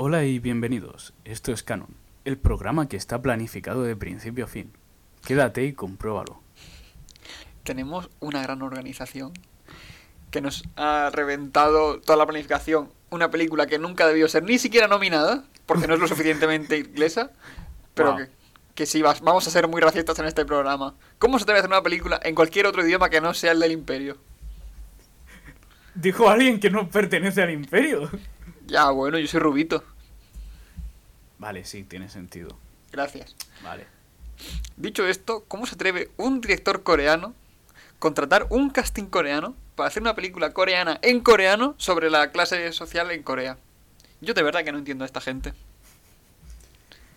Hola y bienvenidos. Esto es Canon, el programa que está planificado de principio a fin. Quédate y compruébalo. Tenemos una gran organización que nos ha reventado toda la planificación. Una película que nunca debió ser ni siquiera nominada, porque no es lo suficientemente inglesa, pero Wow. que, que sí, vamos a ser muy racistas en este programa. ¿Cómo se a hacer una película en cualquier otro idioma que no sea el del imperio? Dijo alguien que no pertenece al imperio. Ya, bueno, yo soy rubito. Vale, sí, tiene sentido. Gracias. Vale. Dicho esto, ¿cómo se atreve un director coreano contratar un casting coreano para hacer una película coreana en coreano sobre la clase social en Corea? Yo de verdad que no entiendo a esta gente.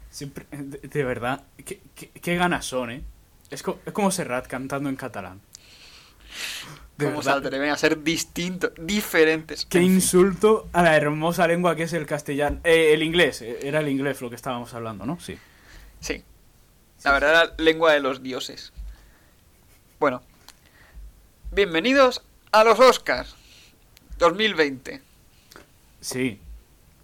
Siempre, de, de verdad, ¿qué, qué, qué ganas son, ¿eh? Es, co- es como Serrat cantando en catalán. De ¿Cómo se verdad. atreven a ser distintos, diferentes? Qué insulto a la hermosa lengua que es el castellano. Eh, el inglés, eh, era el inglés lo que estábamos hablando, ¿no? Sí. Sí. La verdadera lengua de los dioses. Bueno. Bienvenidos a los Oscars 2020. Sí.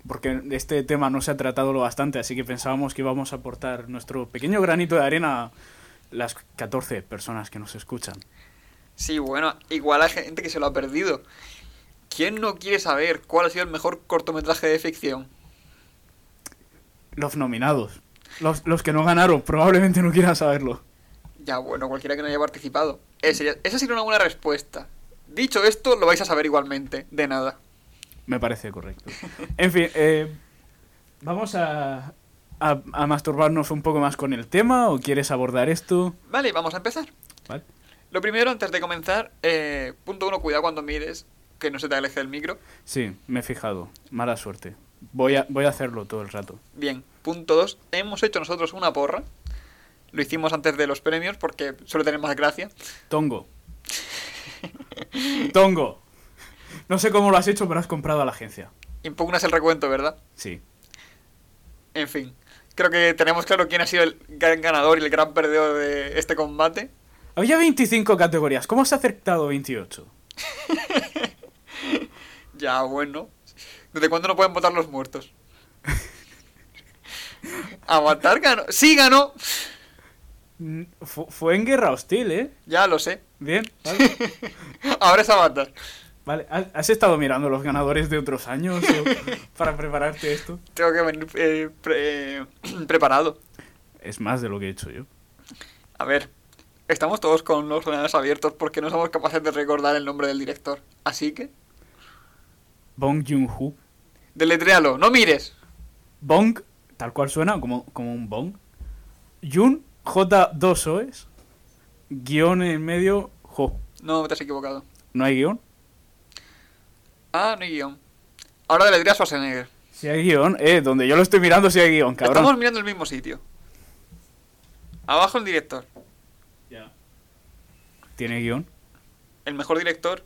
Porque este tema no se ha tratado lo bastante, así que pensábamos que íbamos a aportar nuestro pequeño granito de arena a las 14 personas que nos escuchan. Sí, bueno, igual hay gente que se lo ha perdido. ¿Quién no quiere saber cuál ha sido el mejor cortometraje de ficción? Los nominados. Los, los que no ganaron probablemente no quieran saberlo. Ya, bueno, cualquiera que no haya participado. Ese- esa sería una buena respuesta. Dicho esto, lo vais a saber igualmente. De nada. Me parece correcto. En fin, eh, ¿vamos a, a, a masturbarnos un poco más con el tema o quieres abordar esto? Vale, vamos a empezar. ¿Vale? Lo primero, antes de comenzar, eh, punto uno, cuidado cuando mires, que no se te aleje el micro. Sí, me he fijado. Mala suerte. Voy a, voy a hacerlo todo el rato. Bien, punto dos, hemos hecho nosotros una porra. Lo hicimos antes de los premios porque suele tener más gracia. Tongo. Tongo. No sé cómo lo has hecho, pero has comprado a la agencia. Impugnas el recuento, ¿verdad? Sí. En fin, creo que tenemos claro quién ha sido el gran ganador y el gran perdedor de este combate. Había 25 categorías. ¿Cómo has acertado 28? Ya, bueno. ¿Desde cuándo no pueden votar los muertos? Avatar ganó. ¡Sí ganó! Mm, fu- fue en guerra hostil, ¿eh? Ya lo sé. Bien. Vale. Ahora es Avatar. Vale, ¿Has estado mirando los ganadores de otros años para prepararte esto? Tengo que venir eh, pre- preparado. Es más de lo que he hecho yo. A ver, estamos todos con los ordenadores abiertos porque no somos capaces de recordar el nombre del director. Así que, Bong Joon-ho. deletréalo, no mires. Bong, tal cual suena, como, como un bong. Jun, J2O es. Guión en medio, Jo. No te has equivocado. ¿No hay guion? Ah, no hay guion. Ahora deletrea Schwarzenegger. Si hay guion, eh, donde yo lo estoy mirando si hay guion, cabrón. Estamos mirando el mismo sitio. Abajo el director. ¿Tiene guion? El mejor director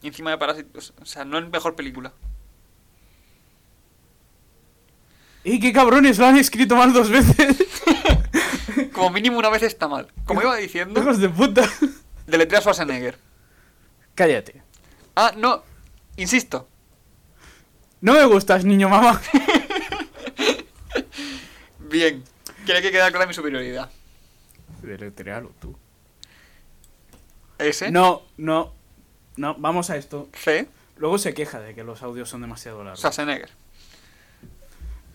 y encima de Parásitos. O sea, no el mejor película. ¡Y qué cabrones! Lo han escrito mal dos veces. Como mínimo una vez está mal. Como iba diciendo, ¡Hijos de puta! deletrea Schwarzenegger. Cállate. Ah, no. Insisto. No me gustas, niño mamá. Bien. Quiere que quede clara mi superioridad. Deletréalo tú. S. No, no. No, vamos a esto. C. Luego se queja de que los audios son demasiado largos. Schwarzenegger.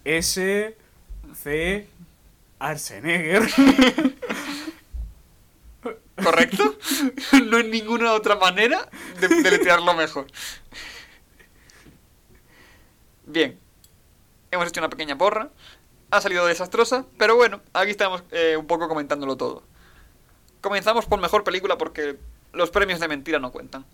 S, C, Arsenegger. ¿Correcto? no hay ninguna otra manera de deletrearlo mejor. Bien. Hemos hecho una pequeña porra. Ha salido desastrosa, pero bueno, aquí estamos eh, un poco comentándolo todo. Comenzamos por mejor película porque los premios de mentira no cuentan.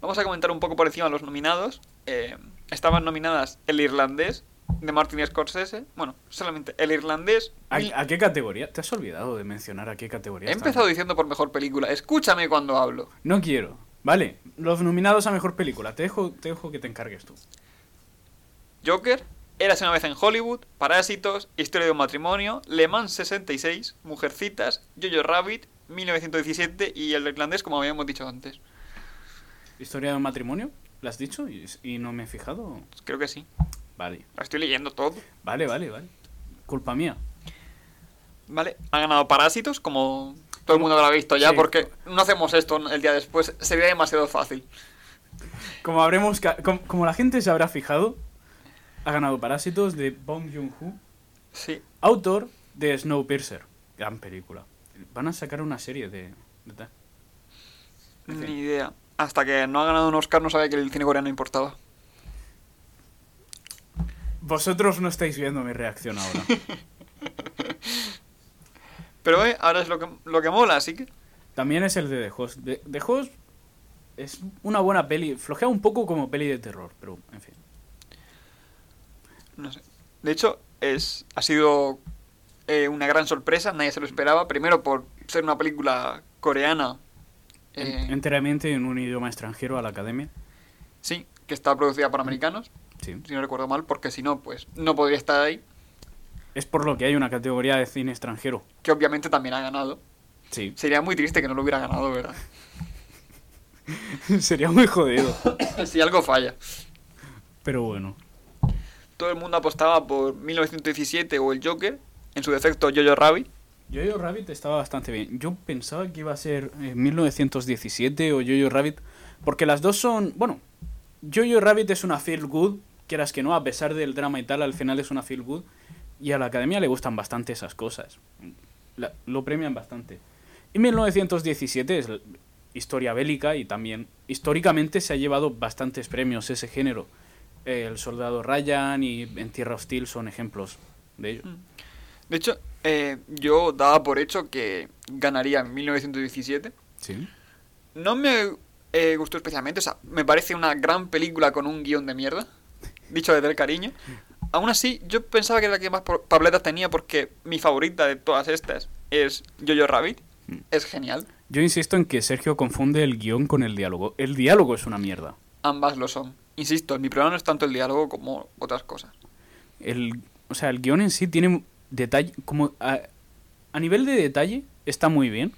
Vamos a comentar un poco por encima los nominados. Eh, estaban nominadas El Irlandés de Martin Scorsese. Bueno, solamente El Irlandés. ¿A, qué categoría? ¿Te has olvidado de mencionar a qué categoría? He empezado diciendo por mejor película. Escúchame cuando hablo. No quiero. Vale, los nominados a mejor película. Te dejo, te dejo que te encargues tú. Joker, Érase una vez en Hollywood, Parásitos, Historia de un matrimonio, Le Mans 66, Mujercitas, Jojo Rabbit, 1917 y El Irlandés, como habíamos dicho antes. ¿Historia de un matrimonio? ¿La has dicho? Y, y no me he fijado. Creo que sí. Vale, Lo estoy leyendo todo. vale, vale, vale. Culpa mía. Vale, ha ganado Parásitos, como todo el mundo lo ha visto ya, Sí. porque no hacemos esto el día después, sería demasiado fácil. Como habremos ca- com- como, la gente se habrá fijado, ha ganado Parásitos de Bong Joon-ho, Sí, autor de Snowpiercer. Gran película. Van a sacar una serie de... de tal. En fin. ni idea. Hasta que no ha ganado un Oscar no sabía que el cine coreano importaba. Vosotros no estáis viendo mi reacción ahora. Pero eh, ahora es lo que, lo que mola, así que... También es el de The Host. The, The Host es una buena peli. Flojea un poco como peli de terror, pero en fin. No sé. De hecho, es, ha sido eh, una gran sorpresa, nadie se lo esperaba. Primero por ser una película coreana. Eh, enteramente en un idioma extranjero a la academia. sí, que está producida por americanos, Sí. si no recuerdo mal, porque si no, pues no podría estar ahí. Es por lo que hay una categoría de cine extranjero. Que obviamente también ha ganado. Sí. Sería muy triste que no lo hubiera ganado, ¿verdad? Sería muy jodido. si algo falla. Pero bueno. Todo el mundo apostaba por 1917 o el Joker, en su defecto Jojo Rabbit. Jojo Rabbit estaba bastante bien. Yo pensaba que iba a ser eh, 1917 o Jojo Rabbit. Porque las dos son. Bueno, Jojo Rabbit es una feel good. Quieras que no, a pesar del drama y tal, al final es una feel good. Y a la academia le gustan bastante esas cosas. La- lo premian bastante. Y 1917 es historia bélica y también históricamente se ha llevado bastantes premios ese género. Eh, El soldado Ryan y En Tierra Hostil son ejemplos de ello. De hecho, eh, yo daba por hecho que ganaría en 1917. Sí. No me eh, gustó especialmente, o sea, me parece una gran película con un guion de mierda, dicho desde el cariño. Aún así, yo pensaba que era la que más papeletas tenía porque mi favorita de todas estas es Jojo Rabbit. Mm. Es genial, Yo insisto en que Sergio confunde el guion con el diálogo. El diálogo es una mierda. ambas lo son. Insisto, mi problema no es tanto el diálogo como otras cosas. El, o sea, el guion en sí tiene detalle. Como a, a nivel de detalle está muy bien.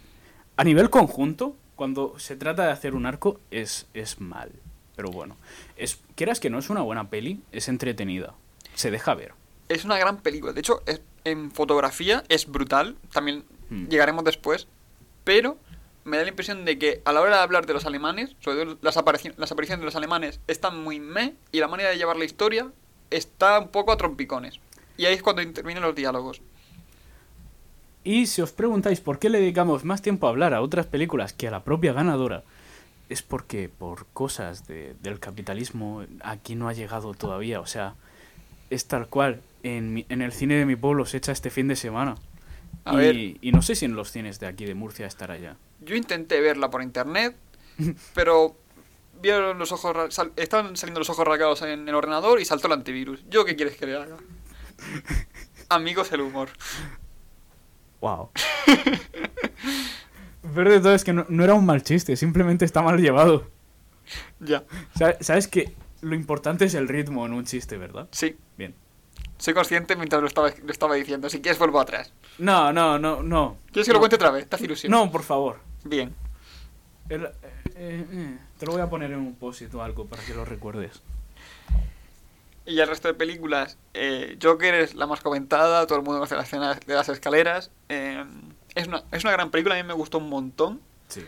A nivel conjunto, cuando se trata de hacer un arco, es, es mal. Pero bueno, es, quieras que no es una buena peli, es entretenida. Se deja ver. Es una gran película, de hecho, es- en fotografía es brutal, también Mm. llegaremos después, pero me da la impresión de que a la hora de hablar de los alemanes, sobre todo las, aparici- las apariciones de los alemanes, están muy meh y la manera de llevar la historia está un poco a trompicones. Y ahí es cuando intervienen los diálogos. Y si os preguntáis por qué le dedicamos más tiempo a hablar a otras películas que a la propia ganadora, es porque por cosas de- del capitalismo aquí no ha llegado todavía. O sea, es tal cual. En, mi- en el cine de mi pueblo se echa este fin de semana. A y, ver. y no sé si en los cines de aquí de Murcia estará ya. Yo intenté verla por internet, pero vieron los ojos sal- estaban saliendo los ojos rasgados en el ordenador y saltó el antivirus. ¿Yo qué quieres que le haga? Amigos, el humor. ¡Wow! Pero de todo es que no, no era un mal chiste, simplemente está mal llevado. Ya, Sa- ¿Sabes que lo importante es el ritmo en un chiste, verdad? sí. Bien. Soy consciente mientras lo estaba, lo estaba diciendo. Si quieres, vuelvo atrás. No, no, no, no. ¿Quieres que lo No. cuente otra vez? ¿Te hace ilusión? No, por favor. Bien. El- eh, eh, eh, te lo voy a poner en un post o algo para que lo recuerdes. Y el resto de películas, eh, Joker es la más comentada, todo el mundo conoce la escena de las escaleras. eh, es, una, es una gran película, a mí me gustó un montón. Sí.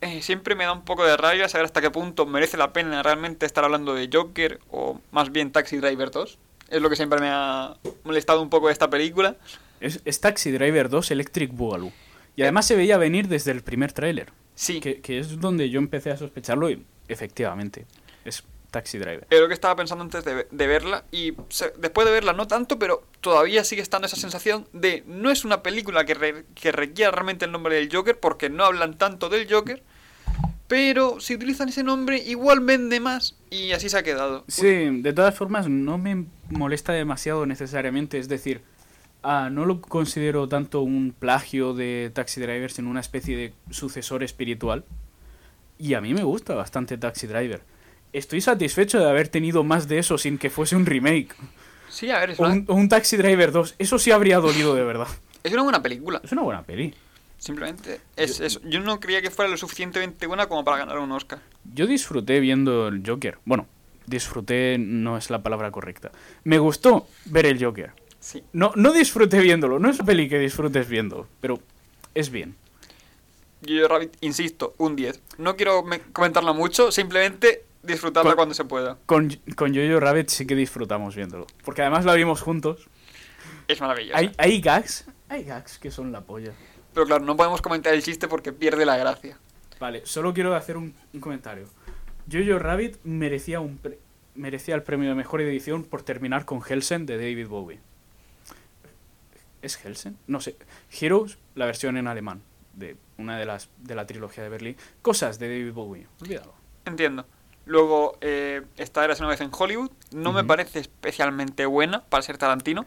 Eh, siempre me da un poco de rabia saber hasta qué punto merece la pena realmente estar hablando de Joker o más bien Taxi Driver 2. Es lo que siempre me ha molestado un poco de esta película. Es, es Taxi Driver 2 Electric Boogaloo. Y además se veía venir desde el primer tráiler. Sí, Que, que es donde yo empecé a sospecharlo y efectivamente es Taxi Driver. lo que estaba pensando antes de, de verla y se- después de verla no tanto, pero todavía sigue estando esa sensación de no es una película que, re- que requiera realmente el nombre del Joker porque no hablan tanto del Joker, pero si utilizan ese nombre igual vende más y así se ha quedado. Sí, de todas formas no me molesta demasiado necesariamente. Es decir, ah, no lo considero tanto un plagio de Taxi Driver, sino una especie de sucesor espiritual. Y a mí me gusta bastante Taxi Driver. Estoy satisfecho de haber tenido más de eso sin que fuese un remake. Sí, a ver, es O una, un, o un Taxi Driver 2. Eso sí habría dolido de verdad. es una buena película. Es una buena peli. Simplemente es Yo- eso. Yo no creía que fuera lo suficientemente buena como para ganar un Oscar. Yo disfruté viendo el Joker. Bueno, disfruté no es la palabra correcta. Me gustó ver el Joker. Sí. No, no disfruté viéndolo, no es una peli que disfrutes viendo, pero es bien. Yo Rabbit, insisto, un 10. No quiero me- comentarla mucho, simplemente disfrutarla Con- cuando se pueda. Con, con Jojo Rabbit sí que disfrutamos viéndolo, porque además la vimos juntos. Es maravillosa. Hay, hay gags, hay gags que son la polla. Pero claro, no podemos comentar el chiste porque pierde la gracia. Vale, solo quiero hacer un, un comentario. Jojo Rabbit merecía, un pre- merecía el premio de mejor edición por terminar con Helsen de David Bowie. ¿Es Helsen? No sé. Heroes, la versión en alemán de una de las de la trilogía de Berlín. Cosas de David Bowie. Olvídalo. Entiendo. Luego, eh, esta era una vez en Hollywood. No me parece especialmente buena para ser Tarantino.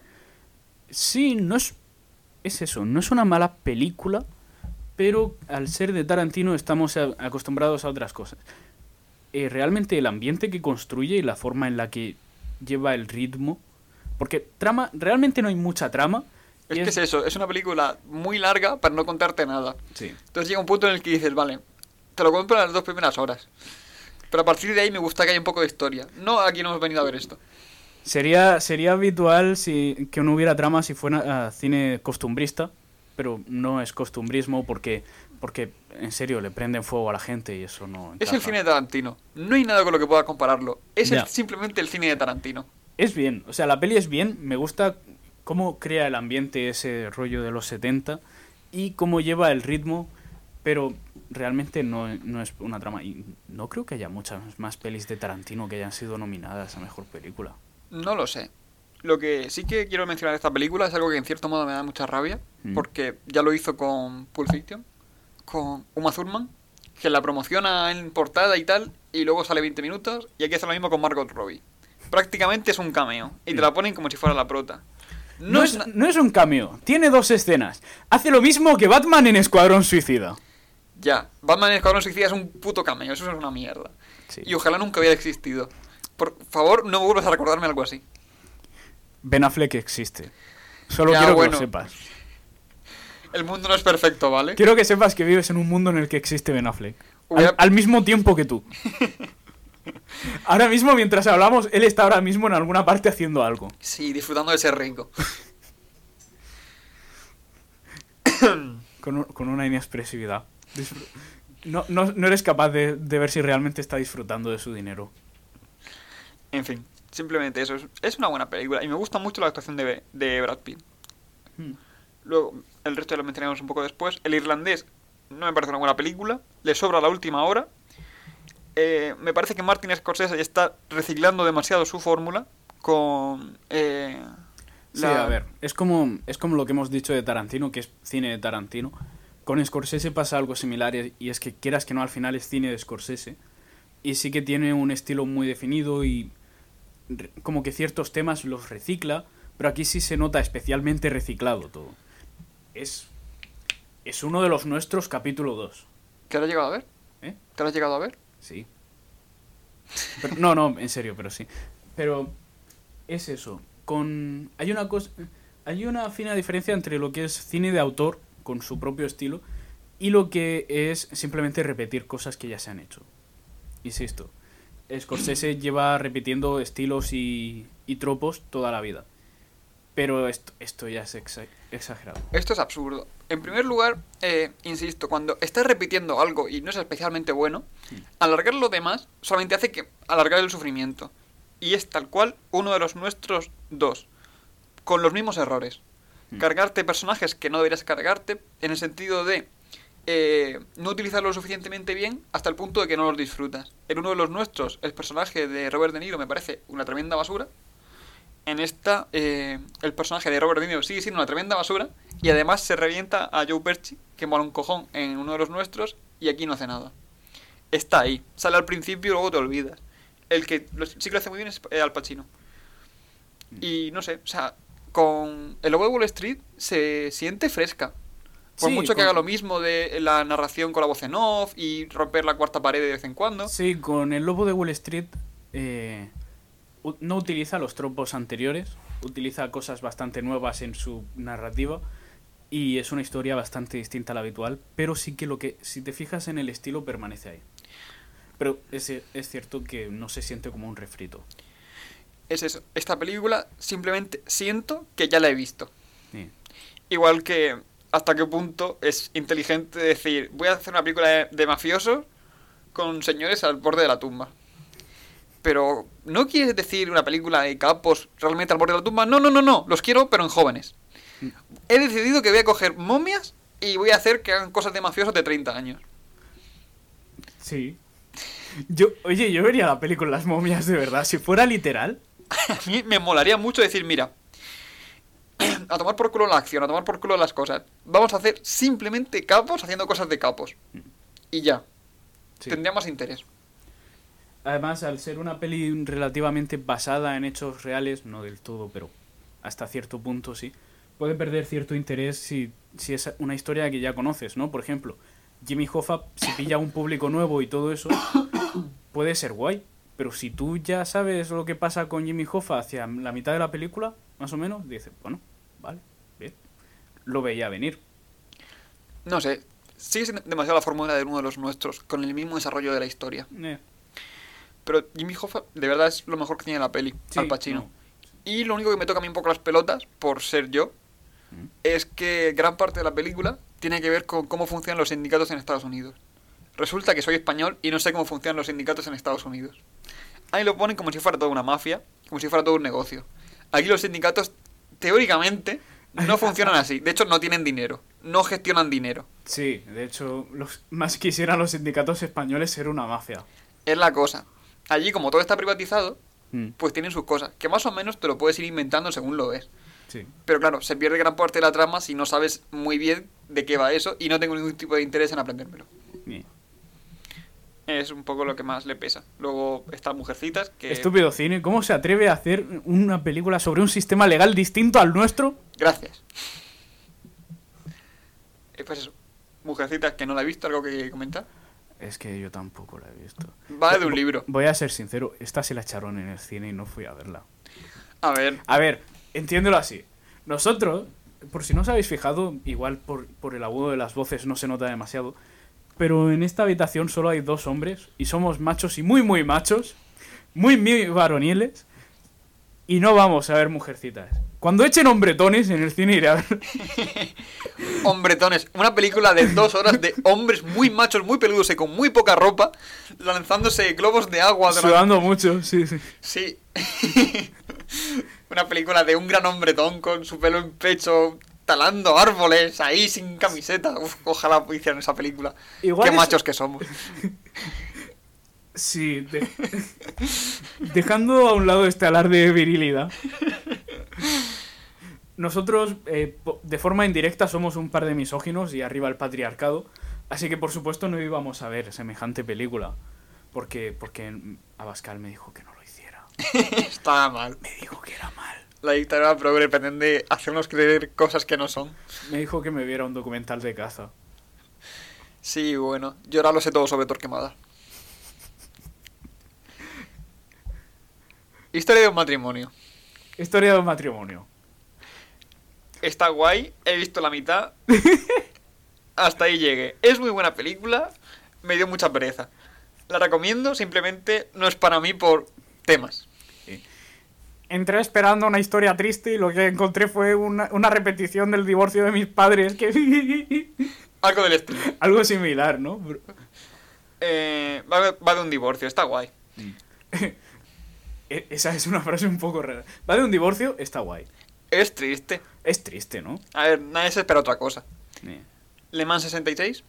Sí, no es. Es eso, no es una mala película, pero al ser de Tarantino estamos a- acostumbrados a otras cosas. Eh, realmente el ambiente que construye y la forma en la que lleva el ritmo. Porque trama, realmente no hay mucha trama. Es que es eso, es una película muy larga para no contarte nada. Sí. Entonces llega un punto en el que dices, vale, te lo compro en las dos primeras horas. Pero a partir de ahí me gusta que haya un poco de historia. No aquí no hemos venido a ver esto. Sería, sería habitual si, que no hubiera trama si fuera ah, cine costumbrista, pero no es costumbrismo porque, porque en serio le prenden fuego a la gente y eso no. Es el cine de Tarantino. No hay nada con lo que pueda compararlo. Es el- simplemente el cine de Tarantino. Es bien, o sea, la peli es bien, me gusta cómo crea el ambiente ese rollo de los 70 y cómo lleva el ritmo, pero realmente no, no es una trama. Y no creo que haya muchas más pelis de Tarantino que hayan sido nominadas a Mejor Película. No lo sé. Lo que sí que quiero mencionar de esta película es algo que en cierto modo me da mucha rabia, Mm. porque ya lo hizo con Pulp Fiction, con Uma Thurman, que la promociona en portada y tal, y luego sale 20 minutos, y aquí hace lo mismo con Margot Robbie. Prácticamente es un cameo, y te la ponen como si fuera la prota. No, es no es un cameo, tiene dos escenas. Hace lo mismo que Batman en Escuadrón Suicida. Ya, Batman en Escuadrón Suicida es un puto cameo, eso es una mierda. Sí. Y ojalá nunca hubiera existido. Por favor, no vuelvas a recordarme algo así. Ben Affleck existe. Solo Ya, quiero bueno. que lo sepas. El mundo no es perfecto, ¿vale? Quiero que sepas que vives en un mundo en el que existe Ben Affleck. Al, mismo tiempo que tú. Ahora mismo, mientras hablamos, él está ahora mismo en alguna parte haciendo algo. Sí, disfrutando de ser rico. Con, un- con una inexpresividad. No, no, no eres capaz de, de ver si realmente está disfrutando de su dinero. En fin, simplemente eso. Es, es una buena película y me gusta mucho la actuación de, de Brad Pitt. Hmm. Luego, el resto ya lo mencionaremos un poco después. El irlandés no me parece una buena película. Le sobra la última hora. Eh, me parece que Martin Scorsese ya está reciclando demasiado su fórmula con... eh, Sí, la- a ver, es como, es como lo que hemos dicho de Tarantino, que es cine de Tarantino. Con Scorsese pasa algo similar y es que quieras que no, al final es cine de Scorsese. Y sí que tiene un estilo muy definido y como que ciertos temas los recicla, pero aquí sí se nota especialmente reciclado todo. Es, es uno de los nuestros capítulo 2. ¿Te lo has llegado a ver? ¿Eh? ¿Te lo has llegado a ver? Sí. Pero- no, no, en serio, pero sí. Pero es eso. Con hay una cosa, hay una fina diferencia entre lo que es cine de autor con su propio estilo y lo que es simplemente repetir cosas que ya se han hecho. Insisto, Scorsese lleva repitiendo estilos y, y tropos toda la vida. Pero esto, esto ya es exa- exagerado. Esto es absurdo. En primer lugar, eh, insisto, cuando estás repitiendo algo y no es especialmente bueno, alargar lo demás solamente hace que alargar el sufrimiento. Y es tal cual uno de los nuestros dos, con los mismos errores. Cargarte personajes que no deberías cargarte, en el sentido de eh, no utilizarlo lo suficientemente bien hasta el punto de que no los disfrutas. En uno de los nuestros, el personaje de Robert De Niro me parece una tremenda basura. En esta, eh, el personaje de Robert De Niro sigue siendo una tremenda basura y además se revienta a Joe Perchi, que mola un cojón en uno de los nuestros, y aquí no hace nada. Está ahí, sale al principio y luego te olvidas. El que sí que lo hace muy bien es eh, Al Pacino. Y no sé, o sea, con el lobo de Wall Street se siente fresca. Por Sí, mucho que con- haga lo mismo de la narración con la voz en off y romper la cuarta pared de vez en cuando. Sí, con el Lobo de Wall Street eh, no utiliza los tropos anteriores, utiliza cosas bastante nuevas en su narrativa y es una historia bastante distinta a la habitual, pero sí que lo que, si te fijas en el estilo, permanece ahí. Pero es, es cierto que no se siente como un refrito. Es eso. Esta película simplemente siento que ya la he visto. Sí. Igual que hasta qué punto es inteligente decir, voy a hacer una película de, de mafiosos con señores al borde de la tumba. Pero no quieres decir una película de capos realmente al borde de la tumba. No, no, no, no. Los quiero, pero en jóvenes. He decidido que voy a coger momias y voy a hacer que hagan cosas de mafiosos de 30 años. Sí. Yo, oye, yo vería la película Las momias de verdad. Si fuera literal. A mí me molaría mucho decir, mira, a tomar por culo la acción, a tomar por culo las cosas. Vamos a hacer simplemente capos haciendo cosas de capos. Y ya. Sí. Tendría más interés. Además, al ser una peli relativamente basada en hechos reales, no del todo, pero hasta cierto punto sí, puede perder cierto interés si, si es una historia que ya conoces, ¿no? Por ejemplo, Jimmy Hoffa, si pilla un público nuevo y todo eso, puede ser guay. Pero si tú ya sabes lo que pasa con Jimmy Hoffa hacia la mitad de la película, más o menos, dices, bueno, vale, bien. Lo veía venir. No sé. Sigue siendo demasiado la fórmula de uno de los nuestros, con el mismo desarrollo de la historia. Eh, Pero Jimmy Hoffa, de verdad, es lo mejor que tiene la peli, sí, Al Pacino. no. Y lo único que me toca a mí un poco las pelotas, por ser yo, Mm. es que gran parte de la película tiene que ver con cómo funcionan los sindicatos en Estados Unidos. Resulta que soy español y no sé cómo funcionan los sindicatos en Estados Unidos. Ahí lo ponen como si fuera toda una mafia, como si fuera todo un negocio. Aquí los sindicatos, teóricamente, no funcionan así. De hecho, no tienen dinero. No gestionan dinero. Sí, de hecho, los más quisieran los sindicatos españoles ser una mafia. Es la cosa. Allí, como todo está privatizado, Mm, pues tienen sus cosas. Que más o menos te lo puedes ir inventando según lo ves. sí. Pero claro, se pierde gran parte de la trama si no sabes muy bien de qué va eso y no tengo ningún tipo de interés en aprendérmelo. Es un poco lo que más le pesa. Luego están Mujercitas, que... Estúpido cine, ¿cómo se atreve a hacer una película sobre un sistema legal distinto al nuestro? Gracias. Eh, Pues eso. Mujercitas, que no la he visto, algo que comentar. Es que yo tampoco la he visto. Va de un libro. Voy a ser sincero, esta se la echaron en el cine y no fui a verla. A ver, A ver, entiéndelo así. Nosotros, por si no os habéis fijado, igual por, por el agudo de las voces no se nota demasiado, pero en esta habitación solo hay dos hombres y somos machos y muy muy machos, muy muy varoniles y no vamos a ver mujercitas. Cuando echen hombretones en el cine iré a ver. Hombretones. Una película de dos horas de hombres muy machos, muy peludos y con muy poca ropa, lanzándose globos de agua. la- Sudando mucho, sí, sí. Sí. Una película de un gran hombretón con su pelo en pecho, talando árboles ahí sin camiseta. Uf, ojalá hicieran esa película. Igual Qué es- machos que somos. Sí, de- dejando a un lado este alarde de virilidad. Nosotros, eh, de forma indirecta, somos un par de misóginos y arriba el patriarcado. Así que, por supuesto, no íbamos a ver semejante película. Porque, porque Abascal me dijo que no lo hiciera. Está mal. Me dijo que era mal. La dictadura progre pretende hacernos creer cosas que no son. Me dijo que me viera un documental de caza. Sí, bueno, yo ahora lo sé todo sobre Torquemada. Historia de un matrimonio. Historia de un matrimonio. Está guay, he visto la mitad. Hasta ahí llegué. Es muy buena película, me dio mucha pereza. La recomiendo, simplemente no es para mí por temas. Entré esperando una historia triste y lo que encontré fue una, una repetición del divorcio de mis padres. Que... Algo del estilo. Algo similar, ¿no? Eh, va, va de un divorcio, está guay. E- Esa es una frase un poco rara. Va de un divorcio, está guay. Es triste. Es triste, ¿no? A ver, nadie se espera otra cosa. Eh, Le Mans 66,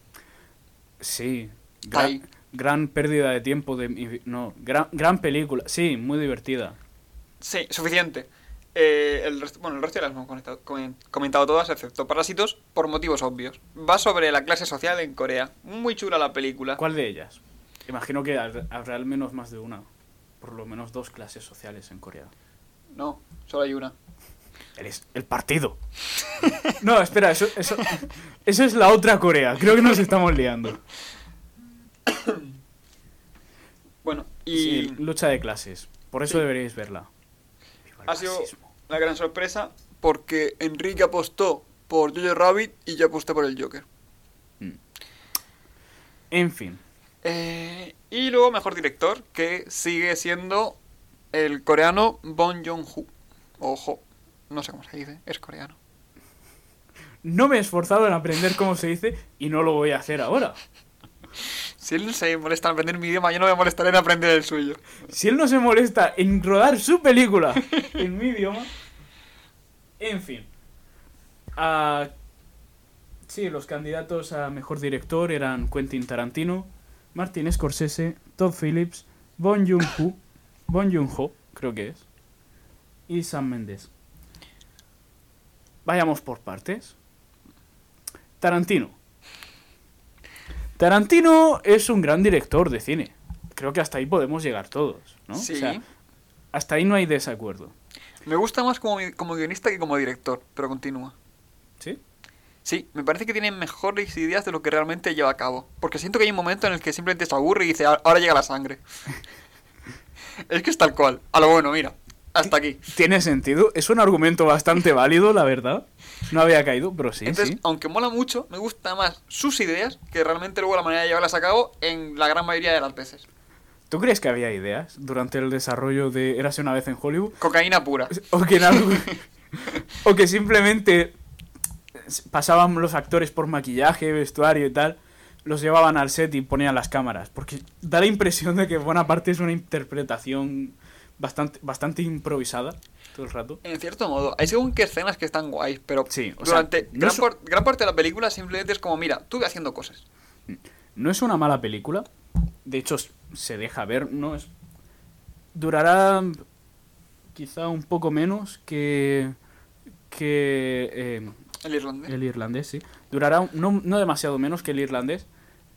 Sí. Gran, gran pérdida de tiempo de mi No, gran, gran película. Sí, muy divertida. Sí, suficiente. Eh, el resto, bueno, el resto ya las hemos conectado- comentado todas, excepto Parásitos, por motivos obvios. Va sobre la clase social en Corea. Muy chula la película. ¿Cuál de ellas? Imagino que ha- habrá al menos más de una. Por lo menos dos clases sociales en Corea. No, solo hay una. Eres el partido. No, espera, eso, eso, eso es la otra Corea. Creo que nos estamos liando. Bueno, y Sí, lucha de clases. Por eso Sí. deberíais verla. Ha sido la gran sorpresa porque Enrique apostó por Jojo Rabbit y yo aposté por el Joker. Mm. En fin. Eh, Y luego mejor director, que sigue siendo el coreano Bong Joon-ho. Ojo, no sé cómo se dice, es coreano. No me he esforzado en aprender cómo se dice y no lo voy a hacer ahora. Si él se molesta en aprender mi idioma, yo no me molestaré en aprender el suyo. Si él no se molesta en rodar su película en mi idioma. En fin. Ah, sí, los candidatos a mejor director eran Quentin Tarantino, Martin Scorsese, Todd Phillips, Bon Joon-ho, Bon Joon-ho, creo que es, y Sam Mendes. Vayamos por partes. Tarantino. Tarantino es un gran director de cine. Creo que hasta ahí podemos llegar todos, ¿no? Sí. O sea, hasta ahí no hay desacuerdo. Me gusta más como, como guionista que como director, pero continúa. ¿Sí? Sí, me parece que tiene mejores ideas de lo que realmente lleva a cabo. Porque siento que hay un momento en el que simplemente se aburre y dice, "Ah, ahora llega la sangre. es que es tal cual. A lo bueno, mira. Hasta aquí. Tiene sentido. Es un argumento bastante válido, la verdad. No había caído, pero sí, Entonces, sí. aunque mola mucho, me gusta más sus ideas que realmente luego la manera de llevarlas a cabo en la gran mayoría de las veces. ¿Tú crees que había ideas durante el desarrollo de Érase una vez en Hollywood? Cocaína pura. O que, en algo- o que simplemente pasaban los actores por maquillaje, vestuario y tal, los llevaban al set y ponían las cámaras. Porque da la impresión de que buena parte es una interpretación bastante, bastante improvisada todo el rato. En cierto modo, hay según qué escenas que están guays, pero Sí, o sea, durante no gran, es- gran parte de la película simplemente es como, mira, tú haciendo cosas. No es una mala película. De hecho, se deja ver. No es. Durará quizá un poco menos que. que. eh, El irlandés. el irlandés, sí. Durará no, no demasiado menos que el irlandés.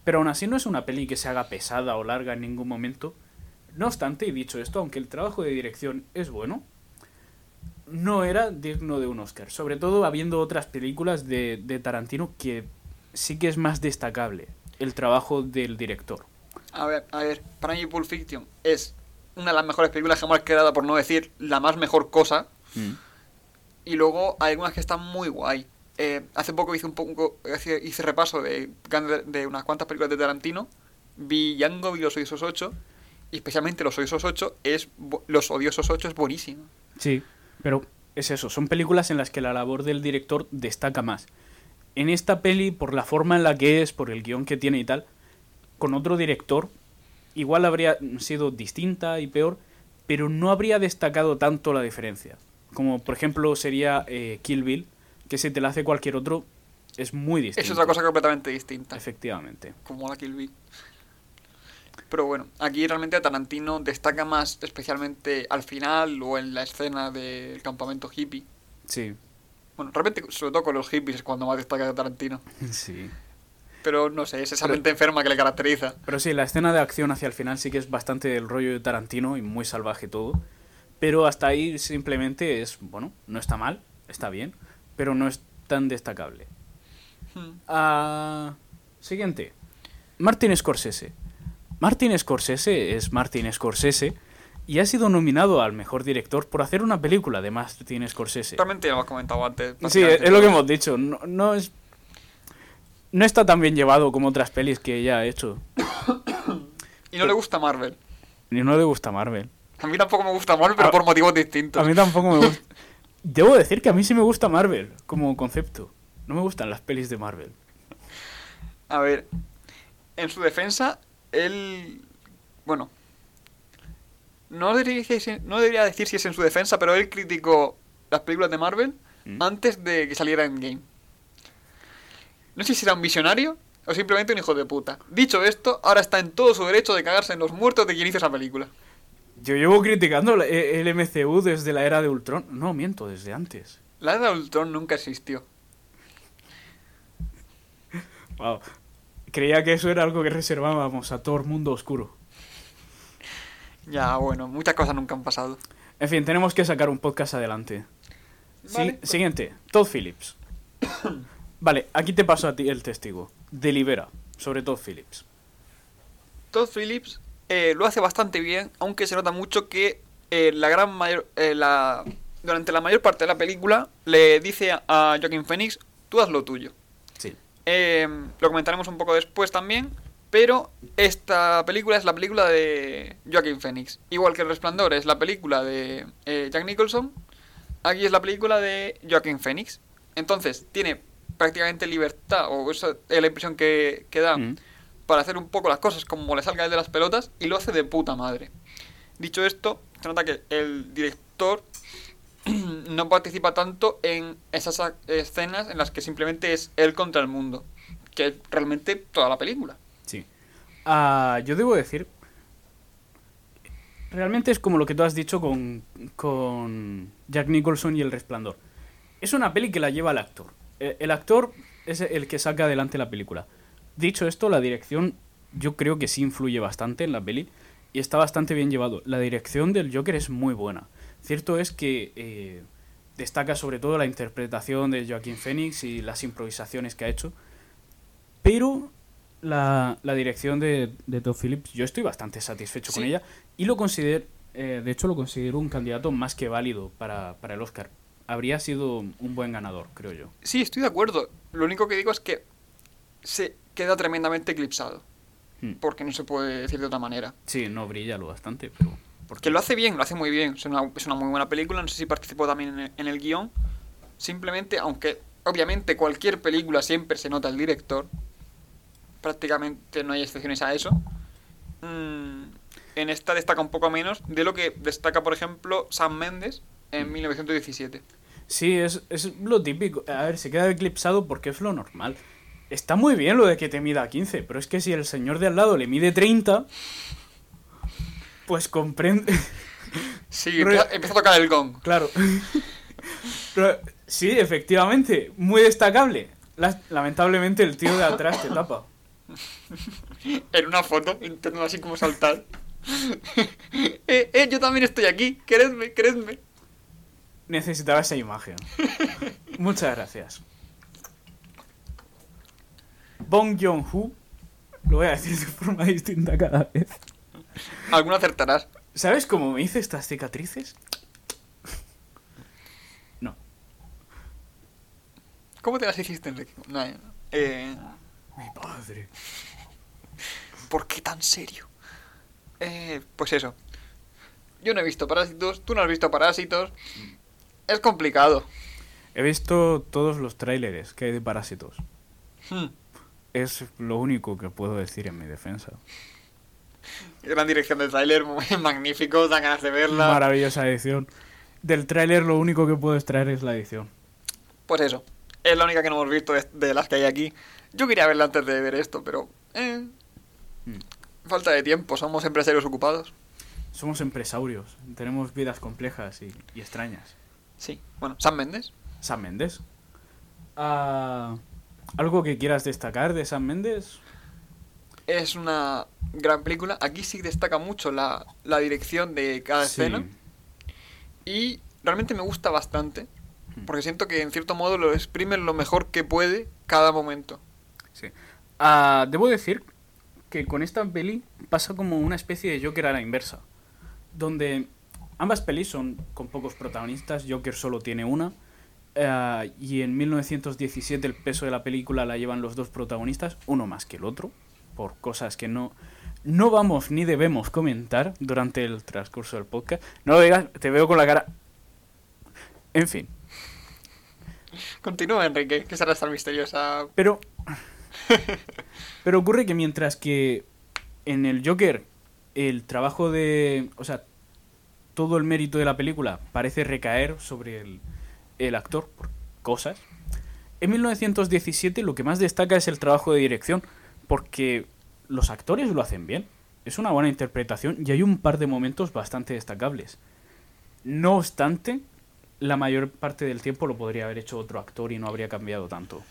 Pero aún así no es una peli que se haga pesada o larga en ningún momento. No obstante, y dicho esto, aunque el trabajo de dirección es bueno, no era digno de un Oscar. Sobre todo habiendo otras películas de, de Tarantino que sí que es más destacable el trabajo del director. A ver, a ver, para mí Pulp Fiction es una de las mejores películas jamás creada, por no decir la más mejor cosa. Y luego hay algunas que están muy guay. Eh, hace poco hice un poco hice, hice repaso de, de unas cuantas películas de Tarantino. Vi Django, vi Los Odiosos 8. Y especialmente Los Odiosos 8 es... Los Odiosos 8 es buenísimo. Sí, pero es eso, son películas en las que la labor del director destaca más. En esta peli, por la forma en la que es, por el guion que tiene y tal, con otro director, igual habría sido distinta y peor, pero no habría destacado tanto la diferencia. Como por ejemplo sería eh, Kill Bill, que si te la hace cualquier otro, es muy distinto. Es otra cosa completamente distinta. Efectivamente. como la Kill Bill. Pero bueno, aquí realmente Tarantino destaca más especialmente al final o en la escena del campamento hippie. Sí, Bueno, realmente sobre todo con los hippies es cuando más destaca Tarantino. sí. Pero no sé, es esa Pero- mente enferma que le caracteriza. Pero sí, la escena de acción hacia el final sí que es bastante del rollo de Tarantino y muy salvaje todo. Pero hasta ahí simplemente es, bueno, no está mal, está bien, pero no es tan destacable. Hmm. Ah, siguiente. Martin Scorsese. Martin Scorsese es Martin Scorsese y ha sido nominado al mejor director por hacer una película de Martin Scorsese. Realmente ya lo hemos comentado antes. Sí, es lo que hemos dicho. No, no es. No está tan bien llevado como otras pelis que ya ha hecho. Y no le gusta Marvel. Ni no le gusta Marvel. A mí tampoco me gusta Marvel, pero A- por motivos distintos. A mí tampoco me gusta. Debo decir que a mí sí me gusta Marvel como concepto. No me gustan las pelis de Marvel. A ver, en su defensa, él. Bueno. No debería, decir, si- no debería decir si es en su defensa, pero él criticó las películas de Marvel ¿Mm? antes de que saliera Endgame. No sé si era un visionario o simplemente un hijo de puta. Dicho esto, ahora está en todo su derecho de cagarse en los muertos de quien hizo esa película. Yo llevo criticando la- e- el MCU desde la era de Ultron. No, miento, desde antes. La era de Ultron nunca existió. Wow. Creía que eso era algo que reservábamos a todo el mundo oscuro. Ya, bueno, muchas cosas nunca han pasado. En fin, tenemos que sacar un podcast adelante. Si- pues- Siguiente, Todd Phillips. vale, aquí te paso a ti el testigo. Delibera sobre Todd Phillips. Todd Phillips eh, lo hace bastante bien, aunque se nota mucho que eh, la gran mayor, eh, la, durante la mayor parte de la película le dice a, a Joaquin Phoenix, tú haz lo tuyo. Eh, lo comentaremos un poco después también, Pero esta película es la película de Joaquin Phoenix. Igual que El Resplandor es la película de eh, Jack Nicholson, aquí es la película de Joaquin Phoenix. Entonces, tiene prácticamente libertad, o esa es la impresión que, que da, Mm. para hacer un poco las cosas como le salga él de las pelotas y lo hace de puta madre. Dicho esto, se nota que el director no participa tanto en esas escenas en las que simplemente es él contra el mundo, que es realmente toda la película. Sí. Ah, yo debo decir. Realmente es como lo que tú has dicho con, con Jack Nicholson y El Resplandor. Es una peli que la lleva el actor. El, el actor es el que saca adelante la película. Dicho esto, la dirección yo creo que sí influye bastante en la peli y está bastante bien llevado. La dirección del Joker es muy buena. Cierto es que eh, destaca sobre todo la interpretación de Joaquín Phoenix y las improvisaciones que ha hecho. Pero la, la dirección de, de Todd Phillips, yo estoy bastante satisfecho con ella y lo considero, eh, de hecho lo considero un candidato más que válido para, para el Oscar. Habría sido un buen ganador, creo yo. Sí, estoy de acuerdo. Lo único que digo es que se queda tremendamente eclipsado, Hmm. porque no se puede decir de otra manera. Sí, no brilla lo bastante, pero... porque- Que lo hace bien, lo hace muy bien. Es una, es una muy buena película. No sé si participó también en el, en el guion. Simplemente, aunque obviamente cualquier película siempre se nota el director, prácticamente no hay excepciones a eso. mm, en esta destaca un poco menos de lo que destaca, por ejemplo, Sam Mendes en 1917. Sí, es, es lo típico. A ver, se queda eclipsado porque es lo normal. Está muy bien lo de que te mida 15, pero es que si el señor de al lado le mide 30, pues comprende... Sí, empieza, empieza a tocar el gong. Claro. Pero, sí, efectivamente, muy destacable. La- lamentablemente el tío de atrás te tapa. En una foto, intentando así como saltar. eh, eh, yo también estoy aquí, queredme, queredme. Necesitaba esa imagen. Muchas gracias. Bong Joon-ho, lo voy a decir de forma distinta cada vez. Alguno acertarás. ¿Sabes cómo me hice estas cicatrices? No. ¿Cómo te las hiciste, Enrique? No, eh, Mi padre. ¿Por qué tan serio? Eh, pues eso. Yo no he visto parásitos, tú no has visto parásitos. Es complicado. He visto todos los tráileres que hay de Parásitos. Hmm. Es lo único que puedo decir en mi defensa. Gran dirección del tráiler, magnífico, dan ganas de verla. Maravillosa edición. Del tráiler lo único que puedo extraer es la edición. Pues eso. Es la única que no hemos visto de, de las que hay aquí. Yo quería verla antes de ver esto, pero... eh, Mm. falta de tiempo, somos empresarios ocupados. Somos empresarios, tenemos vidas complejas y, y extrañas. Sí. Bueno, Sam Mendes. Sam Mendes. Ah, ¿Algo que quieras destacar de Sam Mendes? Es una gran película. Aquí sí destaca mucho la, la dirección de cada Sí. escena. Y realmente me gusta bastante. Porque siento que en cierto modo lo exprime lo mejor que puede cada momento. Sí. Ah, debo decir que con esta peli pasa como una especie de Joker a la inversa. Donde ambas pelis son con pocos protagonistas, Joker solo tiene una. eh, y en 1917 el peso de la película la llevan los dos protagonistas, uno más que el otro, por cosas que no, no vamos ni debemos comentar durante el transcurso del podcast. No lo digas, te veo con la cara... En fin, Continúa, Enrique, que será esta misteriosa. Pero. Pero ocurre que mientras que en el Joker el trabajo de. O sea, todo el mérito de la película parece recaer sobre el, el actor por cosas. En 1917 lo que más destaca es el trabajo de dirección, porque los actores lo hacen bien. Es una buena interpretación y hay un par de momentos bastante destacables. No obstante, la mayor parte del tiempo lo podría haber hecho otro actor y no habría cambiado tanto.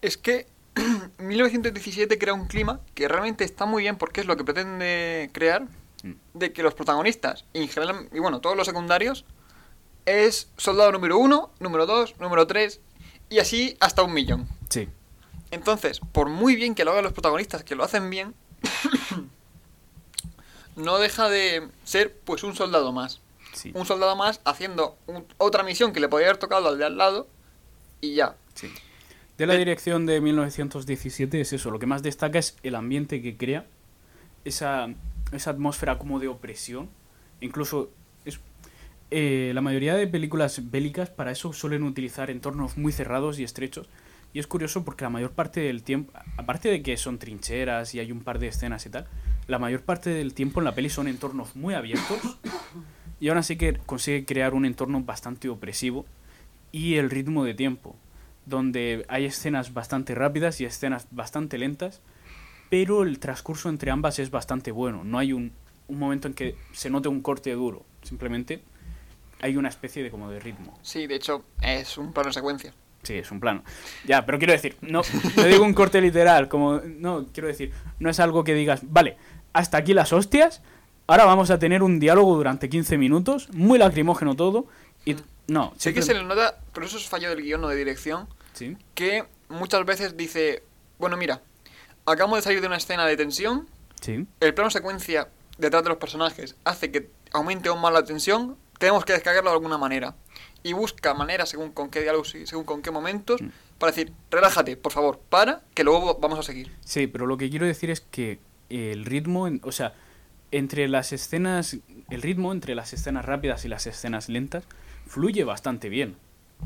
Es que 1917 crea un clima que realmente está muy bien porque es lo que pretende crear. Mm. De que los protagonistas, y en general, y bueno, todos los secundarios, es soldado número uno, número dos, número tres, y así hasta un millón. Sí. Entonces, por muy bien que lo hagan los protagonistas, que lo hacen bien, no deja de ser pues un soldado más. Sí. Un soldado más haciendo un- otra misión que le podría haber tocado al de al lado y ya. Sí. De la Eh, dirección de 1917 es eso, lo que más destaca es el ambiente que crea, esa, esa atmósfera como de opresión, incluso es, eh, la mayoría de películas bélicas para eso suelen utilizar entornos muy cerrados y estrechos, y es curioso porque la mayor parte del tiempo, aparte de que son trincheras y hay un par de escenas y tal, la mayor parte del tiempo en la peli son entornos muy abiertos, y aún así que consigue crear un entorno bastante opresivo y el ritmo de tiempo donde hay escenas bastante rápidas y escenas bastante lentas, pero el transcurso entre ambas es bastante bueno. No hay un, un momento en que se note un corte duro, simplemente hay una especie de como de ritmo. Sí, de hecho, es un plano secuencia. Sí, es un plano. Ya, pero quiero decir, no, no digo un corte literal, como no, quiero decir, no es algo que digas, vale, hasta aquí las hostias, ahora vamos a tener un diálogo durante 15 minutos, muy lacrimógeno todo, y no, Sé que se le nota, pero eso es fallo del guion o de dirección, Sí, que muchas veces dice, bueno, mira, acabamos de salir de una escena de tensión, sí, el plano secuencia detrás de los personajes hace que aumente aún más la tensión, tenemos que descargarlo de alguna manera. Y busca maneras según con qué diálogos y según con qué momentos Mm. para decir, relájate, por favor, para, que luego vamos a seguir. Sí, pero lo que quiero decir es que el ritmo, o sea, entre las escenas, el ritmo entre las escenas rápidas y las escenas lentas fluye bastante bien.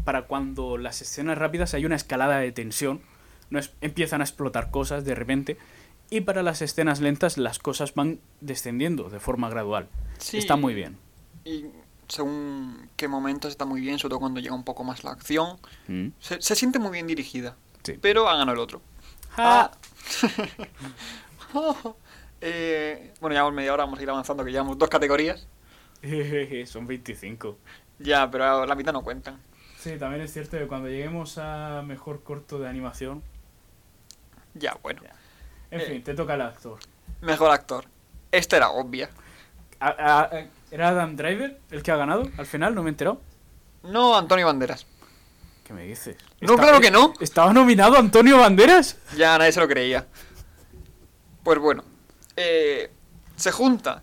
Para cuando las escenas rápidas hay una escalada de tensión, no es, empiezan a explotar cosas de repente, y para las escenas lentas las cosas van descendiendo de forma gradual. Sí. Está muy bien. Y según qué momentos está muy bien, sobre todo cuando llega un poco más la acción. Mm. Se, se siente muy bien dirigida, Sí. pero ha ganado el otro. Ja. Eh, bueno, llevamos media hora, vamos a ir avanzando, que llevamos dos categorías. Son 25. Ya, pero la mitad no cuentan. Sí, también es cierto que cuando lleguemos a mejor corto de animación, Ya, bueno. Ya. en Eh. fin, te toca el actor. Mejor actor. Esta era obvia. A- a- a- ¿Era Adam Driver el que ha ganado? Al final no me he enterado. No Antonio Banderas. ¿Qué me dices? No, claro que no. ¿Estaba nominado Antonio Banderas? Ya nadie se lo creía. Pues bueno. eh, se junta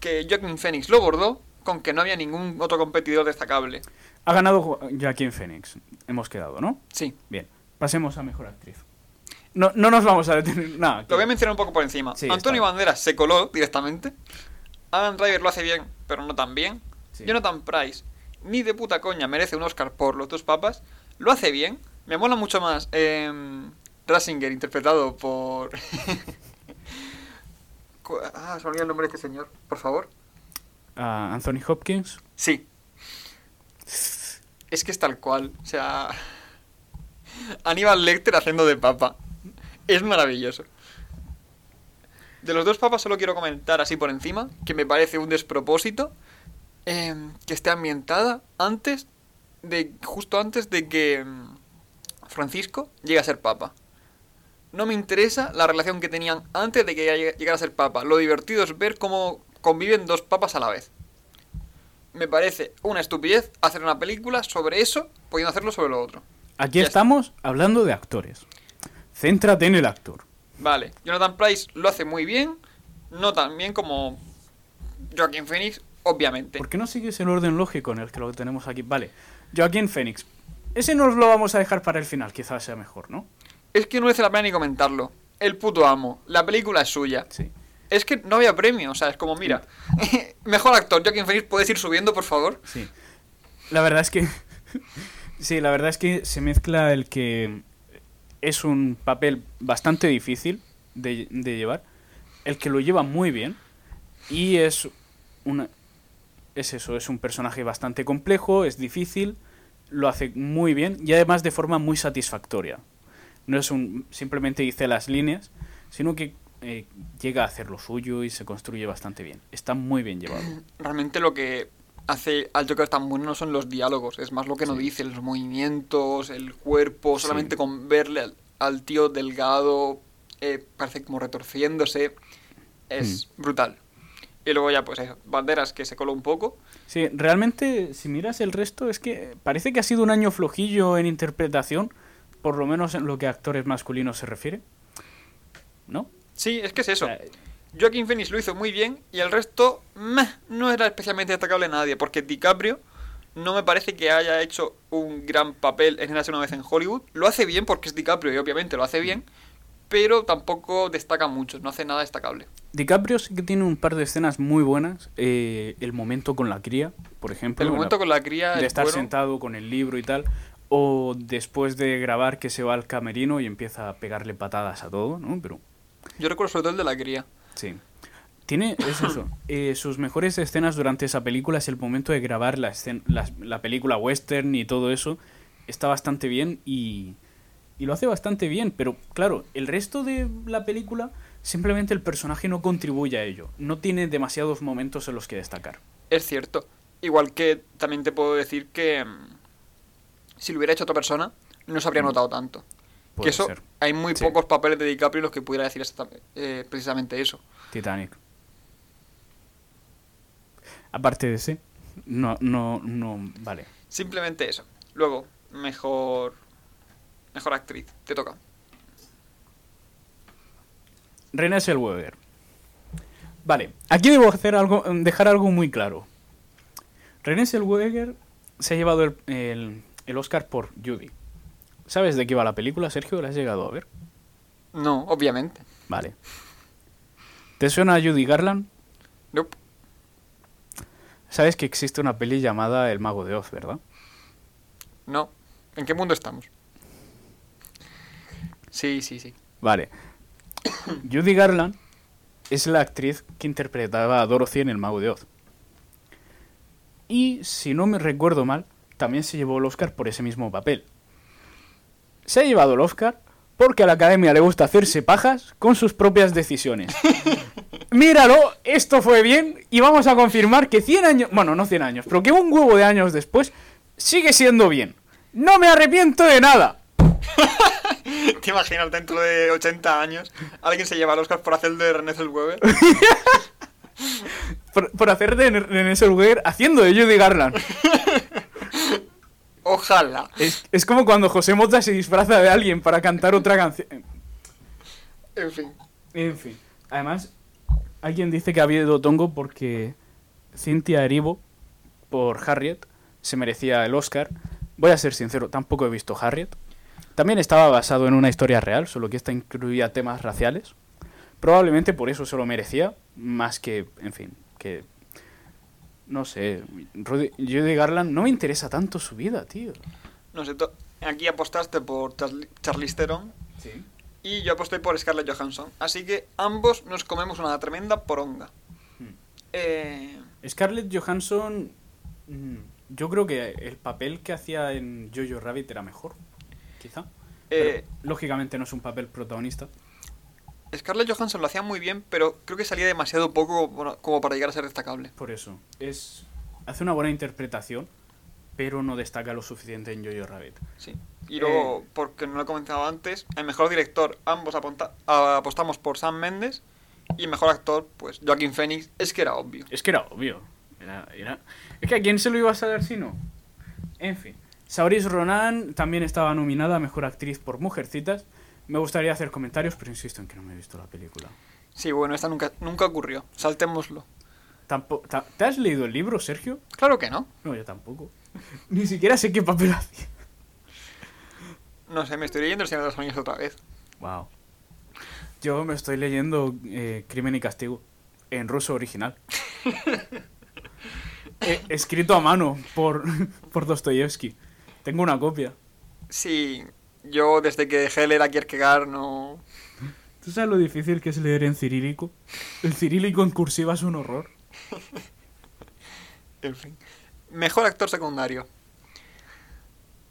que Joaquin Phoenix lo bordó con que no había ningún otro competidor destacable. Ha ganado Jo- Joaquin Phoenix. Hemos quedado, ¿no? Sí. Bien. Pasemos a mejor actriz. No, no nos vamos a detener. Nada. Lo voy a mencionar un poco por encima. Sí, Antonio Banderas se coló directamente. Adam Driver lo hace bien, pero no tan bien. Sí. Jonathan Price, ni de puta coña merece un Oscar por Los dos papas. Lo hace bien. Me mola mucho más eh, Rasinger, interpretado por... Ah, se olvidó el nombre de este señor, por favor. a Anthony Hopkins. Sí. Es que es tal cual. O sea... Aníbal Lecter haciendo de papa. Es maravilloso. De los dos papas solo quiero comentar así por encima que me parece un despropósito em, que esté ambientada antes de justo antes de que em, Francisco llegue a ser papa. No me interesa la relación que tenían antes de que lleg- llegara a ser papa. Lo divertido es ver cómo conviven dos papas a la vez. Me parece una estupidez hacer una película sobre eso, pudiendo hacerlo sobre lo otro. Aquí Ya estamos hablando de actores. Céntrate en el actor. Vale, Jonathan Price lo hace muy bien, no tan bien como Joaquin Phoenix, obviamente. ¿Por qué no sigues el orden lógico en el que lo tenemos aquí? Vale. Joaquin Phoenix. Ese nos lo vamos a dejar para el final, quizás sea mejor, ¿no? Es que no merece la pena ni comentarlo. El puto amo, la película es suya. Sí. Es que no había premio, o sea, es como, mira, mejor actor, Joaquin Phoenix, ¿puedes ir subiendo, por favor? Sí. La verdad es que. sí, la verdad es que se mezcla el que es un papel bastante difícil de, llevar, el que lo lleva muy bien, y es una. Es eso, es un personaje bastante complejo, es difícil, lo hace muy bien y además de forma muy satisfactoria. No es un. simplemente dice las líneas, sino que eh, llega a hacer lo suyo y se construye bastante bien. Está muy bien llevado. Realmente lo que hace al Joker tan bueno no son los diálogos, es más lo que nos Sí. dice, los movimientos, el cuerpo, Sí. solamente con verle al, al tío delgado, eh, parece como retorciéndose, es Hmm. brutal. Y luego ya, pues eso, Banderas que se coló un poco. Sí, realmente, si miras el resto, es que parece que ha sido un año flojillo en interpretación, por lo menos en lo que a actores masculinos se refiere. ¿No? Sí, es que es eso. O sea, Joaquin Phoenix lo hizo muy bien y el resto meh, no era especialmente destacable nadie, porque DiCaprio no me parece que haya hecho un gran papel en Érase una vez en Hollywood. Lo hace bien porque es DiCaprio y obviamente lo hace bien, pero tampoco destaca mucho, no hace nada destacable. DiCaprio sí que tiene un par de escenas muy buenas. eh, el momento con la cría, por ejemplo. El en momento con la cría de es estar bueno. sentado con el libro y tal. O después de grabar que se va al camerino y empieza a pegarle patadas a todo, ¿no? Pero Yo recuerdo sobre todo el de la cría. Sí. Tiene, es eso. eh, sus mejores escenas durante esa película es el momento de grabar la, escen- la, la película western y todo eso. Está bastante bien y, y lo hace bastante bien. Pero claro, el resto de la película, simplemente el personaje no contribuye a ello. No tiene demasiados momentos en los que destacar. Es cierto. Igual que también te puedo decir que mm, si lo hubiera hecho otra persona, no se habría notado tanto. Puede que eso, ser. hay muy Sí. pocos papeles de DiCaprio en los que pudiera decir esta- eh, precisamente eso. Titanic. Aparte de ese, no, no, no, vale. Simplemente eso. Luego, mejor. Mejor actriz. Te toca. René Zellweger. Vale, aquí debo hacer algo, dejar algo muy claro. René Zellweger se ha llevado el, el- el Oscar por Judy. ¿Sabes de qué va la película, Sergio? ¿La has llegado a ver? No, obviamente. Vale. ¿Te suena a Judy Garland? Nope. Sabes que existe una peli llamada El Mago de Oz, ¿verdad? No. ¿En qué mundo estamos? Sí, sí, sí. Vale. Judy Garland es la actriz que interpretaba a Dorothy en El Mago de Oz. Y, si no me recuerdo mal, también se llevó el Oscar por ese mismo papel. Se ha llevado el Oscar porque a la academia le gusta hacerse pajas con sus propias decisiones. Míralo, esto fue bien y vamos a confirmar que 100 años, bueno, no 100 años, pero que un huevo de años después sigue siendo bien. No me arrepiento de nada. ¿Te imaginas dentro de 80 años alguien se lleva el Oscar por hacer de René Zellweger? Por, por hacer de René Zellweger haciendo de Judy Garland. Ojalá. Es, es como cuando José Mota se disfraza de alguien para cantar otra canción. En fin. En fin. Además, alguien dice que ha habido tongo porque Cynthia Erivo, por Harriet, se merecía el Oscar. Voy a ser sincero, tampoco he visto Harriet. También estaba basado en una historia real, solo que esta incluía temas raciales. Probablemente por eso se lo merecía, más que, en fin, que... No sé, Rudy- Judy Garland no me interesa tanto su vida, tío. No sé, aquí apostaste por Charli- Charlize Theron Sí. y yo aposté por Scarlett Johansson. Así que ambos nos comemos una tremenda poronga. Hmm. Eh, Scarlett Johansson, mm, yo creo que el papel que hacía en Jojo Rabbit era mejor, quizá. eh, Pero, lógicamente no es un papel protagonista. Scarlett Johansson lo hacía muy bien, pero creo que salía demasiado poco como para llegar a ser destacable. Por eso, es hace una buena interpretación, pero no destaca lo suficiente en Jojo Rabbit. Sí. Y luego, porque no lo he comentado antes, el mejor director, ambos apostamos por Sam Mendes. Y el mejor actor, pues Joaquín Phoenix, es que era obvio. Es que era obvio. Era, era- Es que a quién se lo iba a saber si no. En fin. Saoirse Ronan también estaba nominada a Mejor Actriz por Mujercitas. Me gustaría hacer comentarios, pero insisto en que no me he visto la película. Sí, bueno, esta nunca, nunca ocurrió. Saltémoslo. Tampo- ta- ¿Te has leído el libro, Sergio? Claro que no. No, yo tampoco. Ni siquiera sé qué papel hacía. No sé, me estoy leyendo El Señor de los Anillos otra vez. Wow. Yo me estoy leyendo eh, Crimen y Castigo en ruso original. Eh, escrito a mano por, por Dostoyevsky. Tengo una copia. Sí, yo desde que leer a Kierkegaard no... ¿Tú sabes lo difícil que es leer en cirílico? El cirílico en cursiva es un horror. En fin. Mejor actor secundario.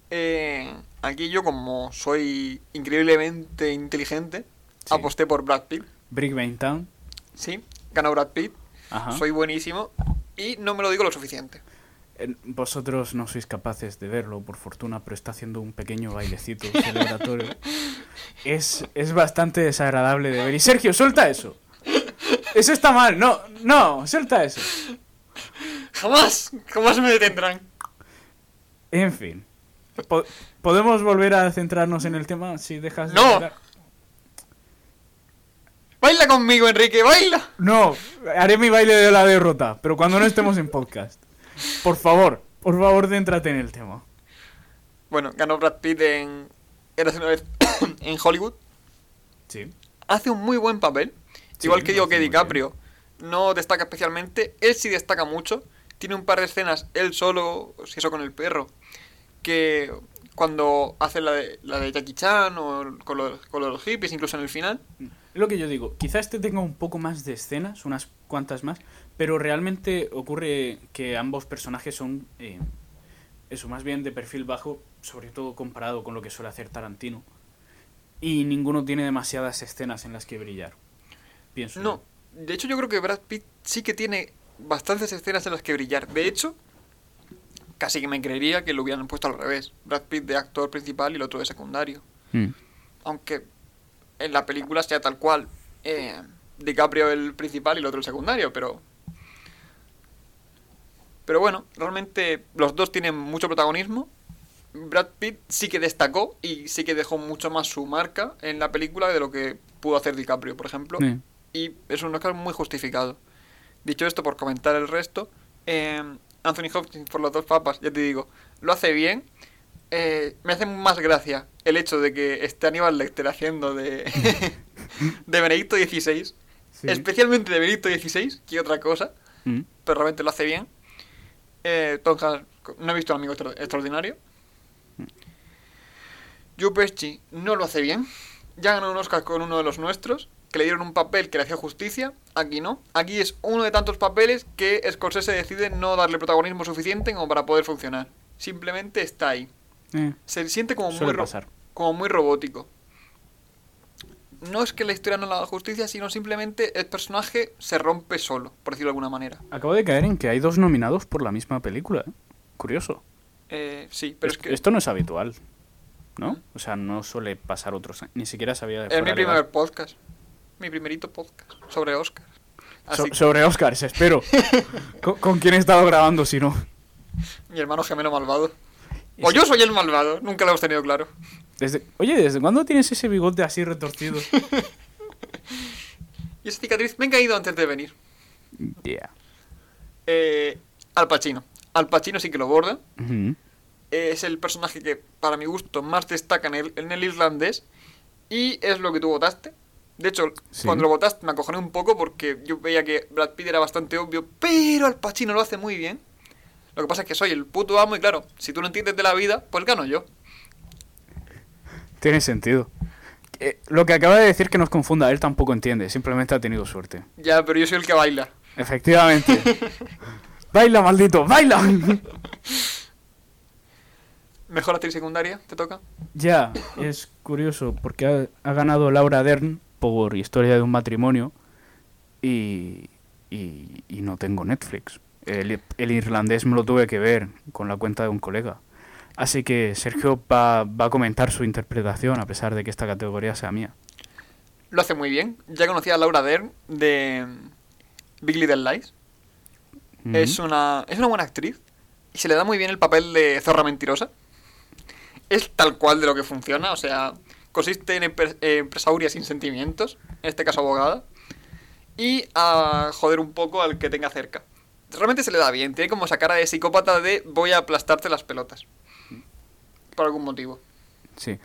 Eh, aquí yo como soy increíblemente inteligente, Sí. aposté por Brad Pitt. Brick Town. Sí, ganó Brad Pitt. Ajá. Soy buenísimo. Y no me lo digo lo suficiente. Vosotros no sois capaces de verlo, por fortuna, pero está haciendo un pequeño bailecito celebratorio. Es, es bastante desagradable de ver. Y Sergio, suelta eso. Eso está mal. No, no, suelta eso. Jamás, jamás me detendrán. En fin. Po- ¿Podemos volver a centrarnos en el tema si dejas de No. Baila conmigo, Enrique, baila. No, haré mi baile de la derrota, pero cuando no estemos en podcast. Por favor, Por favor, céntrate en el tema. Bueno, ganó Brad Pitt en Érase una vez en Hollywood. Sí. Hace un muy buen papel. Sí, Igual que digo que DiCaprio no destaca especialmente, él sí destaca mucho. Tiene un par de escenas, él solo, si eso con el perro, que cuando hace la de, la de Jackie Chan o con los, con los hippies, incluso en el final. Es lo que yo digo. Quizá este tenga un poco más de escenas, unas cuantas más, pero realmente ocurre que ambos personajes son, eh, eso, más bien de perfil bajo, sobre todo comparado con lo que suele hacer Tarantino. Y ninguno tiene demasiadas escenas en las que brillar. Pienso. No, de hecho yo creo que Brad Pitt sí que tiene bastantes escenas en las que brillar. De hecho, casi que me creería que lo hubieran puesto al revés. Brad Pitt de actor principal y el otro de secundario. Mm. Aunque en la película sea tal cual. Eh, DiCaprio el principal y el otro el secundario, pero... Pero bueno, realmente los dos tienen mucho protagonismo. Brad Pitt sí que destacó y sí que dejó mucho más su marca en la película de lo que pudo hacer DiCaprio, por ejemplo. Sí. Y es un Oscar muy justificado. Dicho esto, por comentar el resto, eh, Anthony Hopkins por los dos papas, ya te digo, lo hace bien. Eh, me hace más gracia el hecho de que esté Aníbal Lecter haciendo de, de Benedicto XVI, Sí. especialmente de Benedicto XVI, que otra cosa, Mm. pero realmente lo hace bien. Eh, Tom Hanks, no he visto un amigo extra- extraordinario. Joe Pesci no lo hace bien. Ya ganó un Oscar con uno de los nuestros, que le dieron un papel que le hacía justicia. Aquí no. Aquí es uno de tantos papeles que Scorsese decide no darle protagonismo suficiente como para poder funcionar. Simplemente está ahí. Eh, Se siente como muy, pasar. como muy robótico. No es que la historia no le haga justicia, sino simplemente el personaje se rompe solo, por decirlo de alguna manera. Acabo de caer en que hay dos nominados por la misma película. ¿eh? Curioso. Eh, sí, pero es Es- que Esto no es habitual. ¿no? ¿Mm? O sea, no suele pasar otros años. Ni siquiera sabía de es mi primer podcast. Mi primerito podcast sobre Oscar. Así So- que sobre Oscars, espero. ¿Con, con quién he estado grabando si no? mi hermano gemelo malvado. O yo soy el malvado, nunca lo hemos tenido claro. Desde... Oye, ¿desde cuándo tienes ese bigote así retorcido? Y esa cicatriz me ha caído antes de venir. Yeah. Eh, Al Pacino. Al Pacino sí que lo borda. Es el personaje que, para mi gusto, más destaca en el, en el irlandés. Y es lo que tú votaste. De hecho, Sí. cuando lo votaste me acojoné un poco porque yo veía que Brad Pitt era bastante obvio, pero Al Pacino lo hace muy bien. Lo que pasa es que soy el puto amo y claro, si tú no entiendes de la vida, pues gano yo. Tiene sentido. Eh, lo que acaba de decir que nos confunda, él tampoco entiende, simplemente ha tenido suerte. Ya, pero yo soy el que baila. Efectivamente. baila, maldito, baila. Mejor actriz secundaria, te toca. ya, es curioso porque ha, ha ganado Laura Dern por Historia de un matrimonio y, y, y no tengo Netflix. El, el irlandés me lo tuve que ver con la cuenta de un colega. Así que Sergio va, va a comentar su interpretación a pesar de que esta categoría sea mía. Lo hace muy bien. Ya conocía a Laura Dern de mm, Big Little Lies. Es Ujú. una, es una buena actriz y se le da muy bien el papel de zorra mentirosa. Es tal cual de lo que funciona, o sea, consiste en empre- empresauria sin sentimientos, en este caso abogada, y a joder un poco al que tenga cerca. Realmente se le da bien, tiene como esa cara de psicópata de voy a aplastarte las pelotas. Por algún motivo. Sí.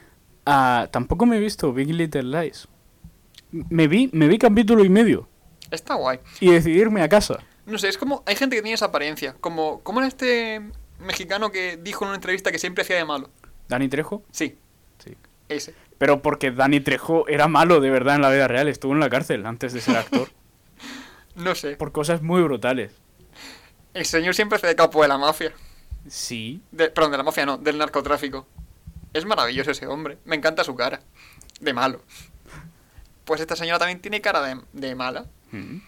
Ah, tampoco me he visto Big Little Lies. Me vi, me vi capítulo y medio Está guay. y decidí irme a casa. No sé, es como. Hay gente que tiene esa apariencia. Como, como era este mexicano que dijo en una entrevista que siempre hacía de malo. ¿Dani Trejo? Sí, Sí. ese. Pero porque Dani Trejo era malo de verdad en la vida real. Estuvo en la cárcel antes de ser actor. No sé. por cosas muy brutales. El señor siempre hace de capo de la mafia. Sí. De- perdón, de la mafia no, del narcotráfico. Es maravilloso ese hombre. Me encanta su cara. De malo. Pues esta señora también tiene cara de, de mala. Mm.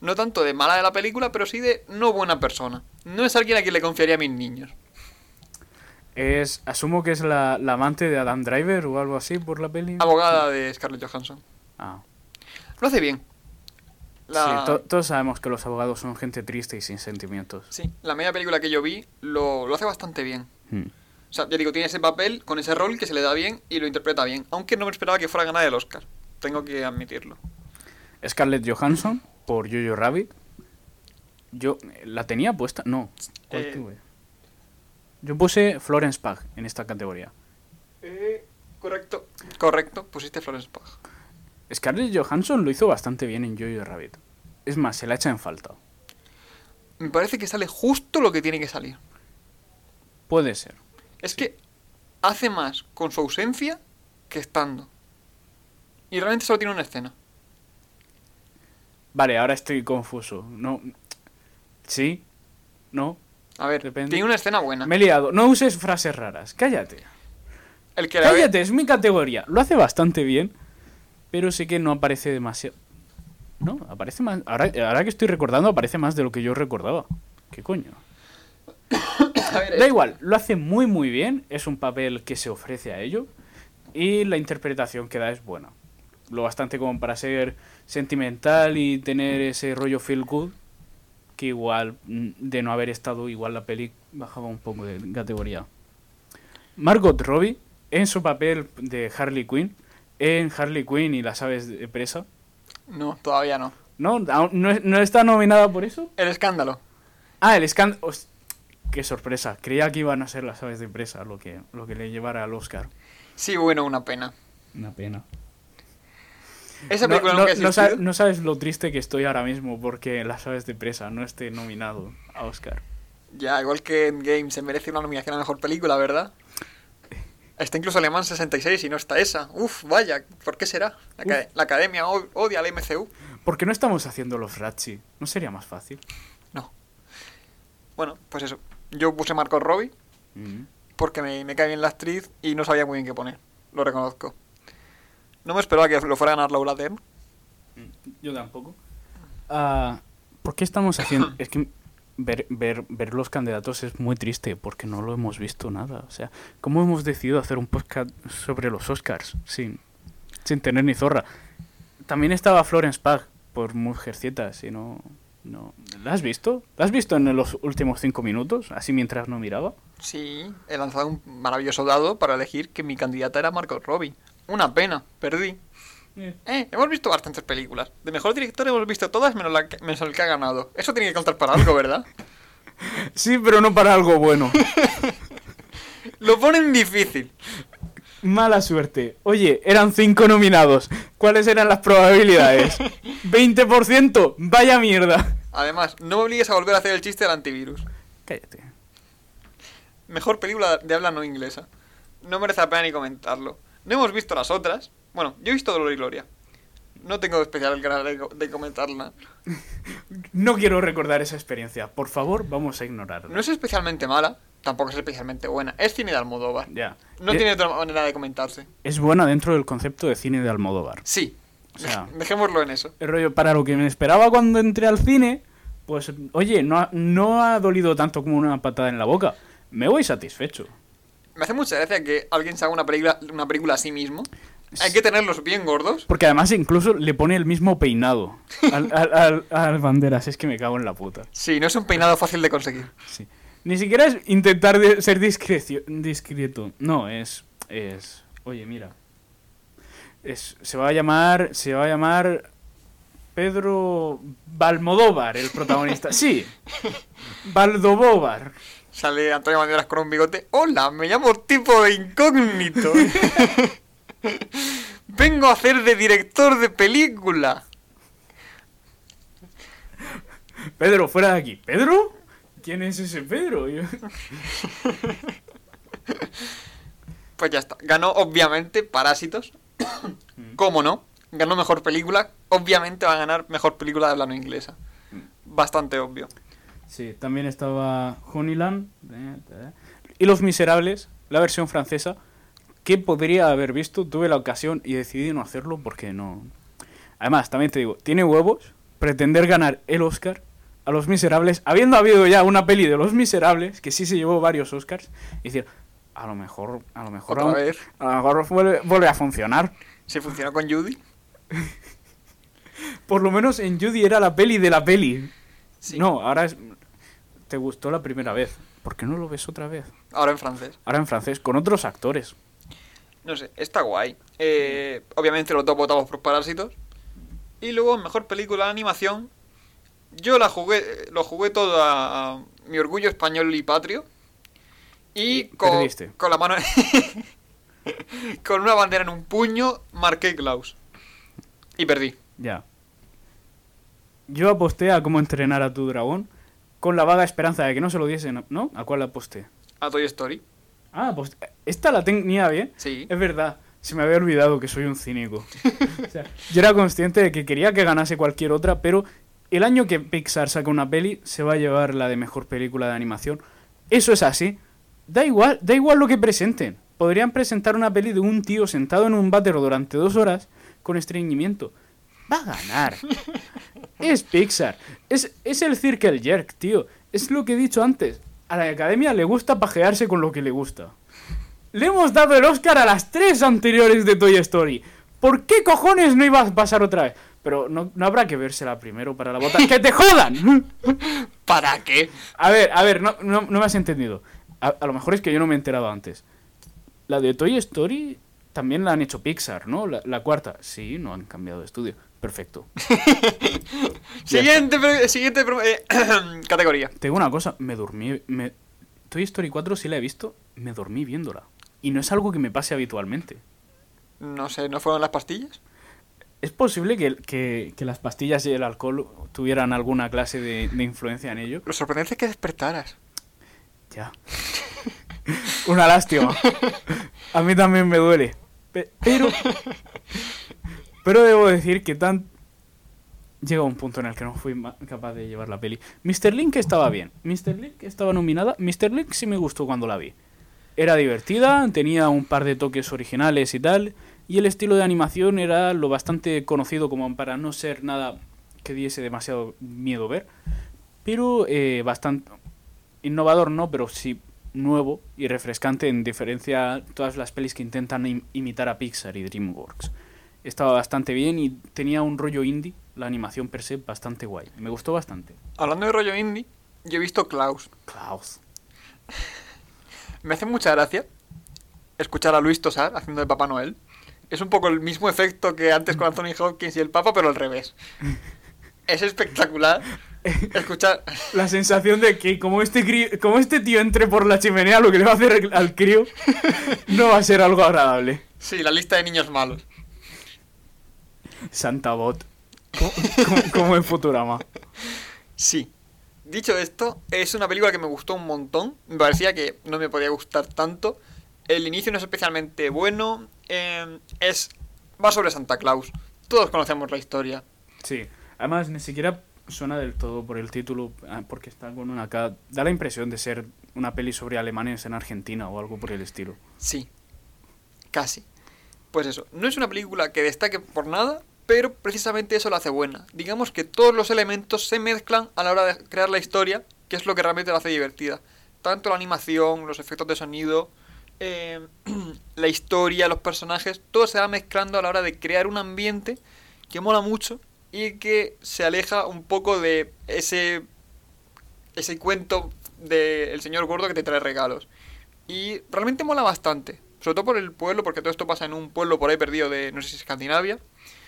No tanto de mala de la película, pero sí de no buena persona. No es alguien a quien le confiaría a mis niños. Es, asumo que es la, la amante de Adam Driver o algo así por la peli. Abogada de Scarlett Johansson. Ah. Lo hace bien. La, Sí, to- todos sabemos que los abogados son gente triste y sin sentimientos. sí, la media película que yo vi lo, lo hace bastante bien. Mm. O sea, ya digo, tiene ese papel con ese rol que se le da bien y lo interpreta bien. Aunque no me esperaba que fuera a ganar el Oscar. Tengo que admitirlo. Scarlett Johansson por Jojo Rabbit. Yo, ¿la tenía puesta? No. ¿Cuál Eh, tuve? Yo puse Florence Pugh en esta categoría. Eh, correcto, correcto, pusiste Florence Pugh. Scarlett Johansson lo hizo bastante bien en Jojo Rabbit. Es más, se la echa en falta. Me parece que sale justo lo que tiene que salir. Puede ser. Es que hace más con su ausencia que estando. Y realmente solo tiene una escena. Vale, ahora estoy confuso. No. ¿Sí? ¿No? A ver, Depende. tiene una escena buena. Me he liado. No uses frases raras. Cállate. El que la ve- Cállate, es mi categoría. Lo hace bastante bien, pero sé que no aparece demasiado. No, aparece más. Ahora, ahora que estoy recordando, aparece más de lo que yo recordaba. ¿Qué coño? Ver, Da igual, lo hace muy muy bien. Es un papel que se ofrece a ello. Y la interpretación que da es buena. Lo bastante como para ser sentimental y tener ese rollo feel good. Que igual, mm, de no haber estado, igual la peli bajaba un poco de categoría. Margot Robbie, en su papel de Harley Quinn, en Harley Quinn y las aves de presa. No, todavía no. ¿No? ¿Aún ¿No, es- no está nominada por eso? El escándalo. Ah, el escándalo. Qué sorpresa. Creía que iban a ser las aves de presa lo que, lo que le llevara al Oscar. Sí, bueno, una pena. Una pena. Esa No, película no- nunca no sabes lo triste que estoy ahora mismo porque las aves de presa no esté nominado a Oscar. Ya, igual que Endgame se merece una nominación a mejor película, ¿verdad? Está incluso Alemán 66 y no está esa. Uf, vaya, ¿por qué será? La, aca- la academia odia al MCU. ¿Por qué no estamos haciendo los Ratchi? ¿No sería más fácil? No. Bueno, pues eso. Yo puse Marco Robbie Mm. porque me, me cae bien la actriz y no sabía muy bien qué poner. Lo reconozco. No me esperaba que lo fuera a ganar Laura Dern. Yo tampoco. Ah, ¿Por qué estamos haciendo...? es que ver, ver, ver los candidatos es muy triste porque no lo hemos visto nada. O sea, ¿cómo hemos decidido hacer un podcast sobre los Oscars sin, sin tener ni zorra? También estaba Florence Pugh por Mujercitas y no... no ¿La has visto? ¿La has visto en los últimos cinco minutos? Así mientras no miraba. Sí, he lanzado un maravilloso dado para elegir que mi candidata era Marco Robbie. Una pena, perdí. Eh, hemos visto bastantes películas. De mejor director hemos visto todas menos, la que- menos el que ha ganado. Eso tiene que contar para algo, ¿verdad? Sí, pero no para algo bueno. Lo ponen difícil. Mala suerte. Oye, eran cinco nominados. ¿Cuáles eran las probabilidades? ¿20%? Vaya mierda. Además, no me obligues a volver a hacer el chiste del antivirus. Cállate. Mejor película de habla no inglesa. No merece la pena ni comentarlo. No hemos visto las otras. Bueno, yo he visto Dolor y Gloria. No tengo especial ganas de, de comentarla. No quiero recordar esa experiencia. Por favor, vamos a ignorarla. No es especialmente mala, tampoco es especialmente buena. Es cine de Almodóvar. Ya. No tiene otra manera de comentarse. Es buena dentro del concepto de cine de Almodóvar. Sí. O sea- Dejémoslo en eso. El rollo, para lo que me esperaba cuando entré al cine, pues, oye, no ha, no ha dolido tanto como una patada en la boca. Me voy satisfecho. Me hace mucha gracia que alguien se haga una película, una película a sí mismo. Hay que tenerlos bien gordos. Porque además incluso le pone el mismo peinado al, al, al- al Banderas. Es que me cago en la puta. Sí, no es un peinado fácil de conseguir. Sí. Ni siquiera es intentar de- ser discrecio- discreto. No, es. es. Oye, mira. Es, se va a llamar. Se va a llamar. Pedro Balmodóvar, el protagonista. Sí. Valdobóvar. Sale Antonio Banderas con un bigote. Hola, me llamo tipo de incógnito. Vengo a hacer de director de película. Pedro, fuera de aquí. ¿Pedro? ¿Quién es ese Pedro? Pues ya está. Ganó obviamente Parásitos. ¿Cómo no? Ganó mejor película. Obviamente va a ganar mejor película de habla no inglesa. Bastante obvio. Sí, también estaba Honeyland. eh, eh. Y Los Miserables, la versión francesa, que podría haber visto. Tuve la ocasión y decidí no hacerlo porque no. Además, también te digo, tiene huevos pretender ganar el Oscar a Los Miserables, habiendo habido ya una peli de Los Miserables que sí se llevó varios Oscars, y decir, a lo mejor, a lo mejor, aún- a lo mejor vuelve, vuelve a funcionar. Si funcionó con Judy. Por lo menos en Judy era la peli de la peli. Sí. No, ahora es. Te gustó la primera vez. ¿Por qué no lo ves otra vez? Ahora en francés. Ahora en francés, con otros actores. No sé, está guay. Eh, obviamente los dos votamos por Parásitos. Y luego, mejor película de animación. Yo la jugué, lo jugué todo a, a mi orgullo español y patrio. Y con, con la mano. con una bandera en un puño, marqué Klaus. Y perdí. Ya. Yo aposté a cómo entrenar a tu dragón con la vaga esperanza de que no se lo diesen, ¿no? ¿A cuál aposté? A Toy Story. Ah, pues esta la tenía bien. Sí. Es verdad, se me había olvidado que soy un cínico. O sea, yo era consciente de que quería que ganase cualquier otra, pero el año que Pixar saca una peli se va a llevar la de mejor película de animación. Eso es así. Da igual, da igual lo que presenten. Podrían presentar una peli de un tío sentado en un váter durante dos horas con estreñimiento. Va a ganar. Es Pixar. Es, es el Circle Jerk, tío. Es lo que he dicho antes. A la academia le gusta pajearse con lo que le gusta. Le hemos dado el Oscar a las tres anteriores de Toy Story. ¿Por qué cojones no iba a pasar otra vez? Pero no, no habrá que vérsela primero para la bota. ¡Que te jodan! ¿Para qué? A ver, a ver, no, no, no me has entendido. A, a lo mejor es que yo no me he enterado antes. La de Toy Story también la han hecho Pixar, ¿no? La, la cuarta. Sí, no han cambiado de estudio. Perfecto. Siguiente, siguiente eh, categoría. Tengo una cosa, me dormí. Me... Toy Story 4 sí la he visto, me dormí viéndola. Y no es algo que me pase habitualmente. No sé, ¿no fueron las pastillas? ¿Es posible que, que- que las pastillas y el alcohol tuvieran alguna clase de, de influencia en ello? Lo sorprendente es que despertaras. Ya. Una lástima. A mí también me duele. Pe- Pero. Pero debo decir que tan. Llega un punto en el que no fui capaz de llevar la peli. Mr. Link estaba bien. Mr. Link estaba nominada. Mr. Link sí me gustó cuando la vi. Era divertida, tenía un par de toques originales y tal. Y el estilo de animación era lo bastante conocido como para no ser nada que diese demasiado miedo ver. Pero eh, bastante innovador no, pero sí nuevo y refrescante en diferencia a todas las pelis que intentan im- imitar a Pixar y DreamWorks. Estaba bastante bien y tenía un rollo indie, la animación per se, bastante guay. Me gustó bastante. Hablando de rollo indie, yo he visto Klaus. Klaus. Me hace mucha gracia escuchar a Luis Tosar haciendo de Papá Noel. Es un poco el mismo efecto que antes con Anthony Hopkins y el Papa, pero al revés. Es espectacular escuchar. La sensación de que como este, como este tío entre por la chimenea, lo que le va a hacer al crío no va a ser algo agradable. Sí, la lista de niños malos. Santa Bot. Como, en Futurama. Sí. Dicho esto, es una película que me gustó un montón. Me parecía que no me podía gustar tanto. El inicio no es especialmente bueno. eh, es va sobre Santa Claus. Todos conocemos la historia. Sí, además ni siquiera suena del todo por el título, ah, porque está con una K. Da la impresión de ser una peli sobre alemanes en Argentina o algo por el estilo. Sí. Casi. Pues eso, no es una película que destaque por nada, pero precisamente eso la hace buena. Digamos que todos los elementos se mezclan a la hora de crear la historia, que es lo que realmente la hace divertida. Tanto la animación, los efectos de sonido, eh, la historia, los personajes, todo se va mezclando a la hora de crear un ambiente que mola mucho y que se aleja un poco de ese ese cuento del señor gordo que te trae regalos. Y realmente mola bastante. Sobre todo por el pueblo, porque todo esto pasa en un pueblo por ahí perdido de, no sé si Escandinavia.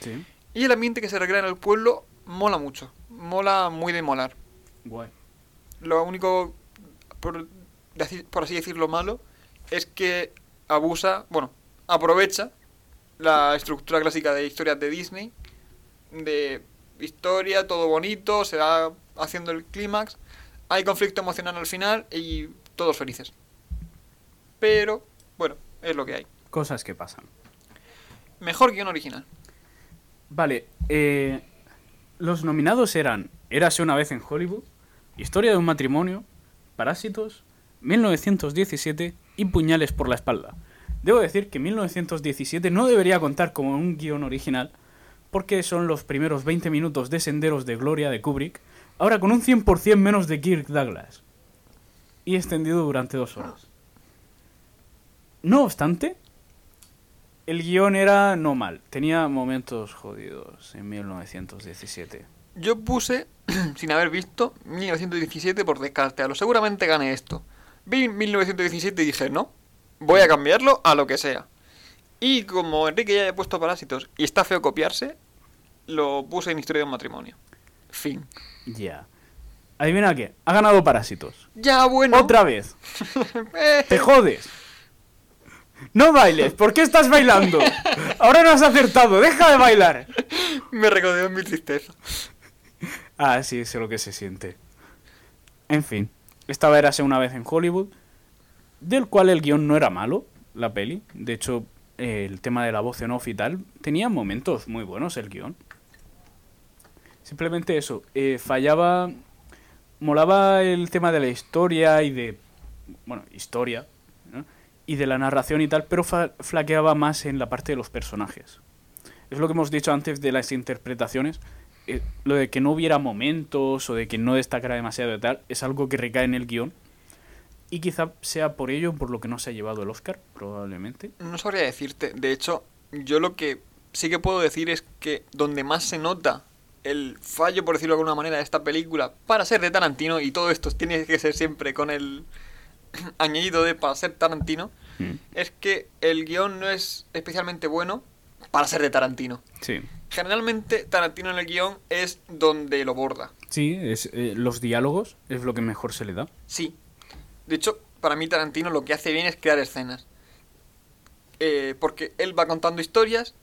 Sí. Y el ambiente que se recrea en el pueblo mola mucho. Mola muy de molar. Guay. Lo único, por, por así decirlo, malo, es que abusa, bueno, aprovecha la estructura clásica de historias de Disney. De historia, todo bonito, se va haciendo el clímax. Hay conflicto emocional al final y todos felices. Pero, bueno, es lo que hay. Cosas que pasan. Mejor guion original. Vale, eh, los nominados eran Érase una vez en Hollywood, Historia de un matrimonio, Parásitos, 1917 y Puñales por la espalda. Debo decir que 1917 no debería contar como un guion original, porque son los primeros 20 minutos de Senderos de Gloria de Kubrick, ahora con un 100% menos de Kirk Douglas, y extendido durante dos horas. No obstante, el guion era no mal, tenía momentos jodidos en 1917. Yo puse, sin haber visto, 1917 por descarte. A lo seguramente gane esto. Vi 1917 y dije, no, voy a cambiarlo a lo que sea. Y como Enrique ya había puesto Parásitos y está feo copiarse, lo puse en Historia de un matrimonio. Fin. Ya. Adivina qué, ha ganado Parásitos. Ya, bueno. Otra vez. Eh, Te jodes. No bailes, ¿por qué estás bailando? Ahora no has acertado, deja de bailar. me recordó mi tristeza. Ah, sí, sé lo que se siente. En fin, esta érase una vez en Hollywood, del cual el guion no era malo, la peli. De hecho, eh, el tema de la voz en off y tal, tenía momentos muy buenos el guion. Simplemente eso, eh, fallaba... Molaba el tema de la historia y de... Bueno, historia. Y de la narración y tal, pero flaqueaba más en la parte de los personajes. Es lo que hemos dicho antes de las interpretaciones. eh, lo de que no hubiera momentos o de que no destacara demasiado y tal, es algo que recae en el guion. Y quizá sea por ello por lo que no se ha llevado el Oscar, probablemente. No sabría decirte. De hecho, yo lo que sí que puedo decir es que donde más se nota el fallo, por decirlo de alguna manera, de esta película para ser de Tarantino, y todo esto tiene que ser siempre con el añadido de para ser Tarantino, Mm. es que el guion no es especialmente bueno para ser de Tarantino. Sí. Generalmente Tarantino en el guion es donde lo borda. Sí, es, eh, los diálogos es lo que mejor se le da. Sí. De hecho, para mí Tarantino lo que hace bien es crear escenas. Eh, porque él va contando historias.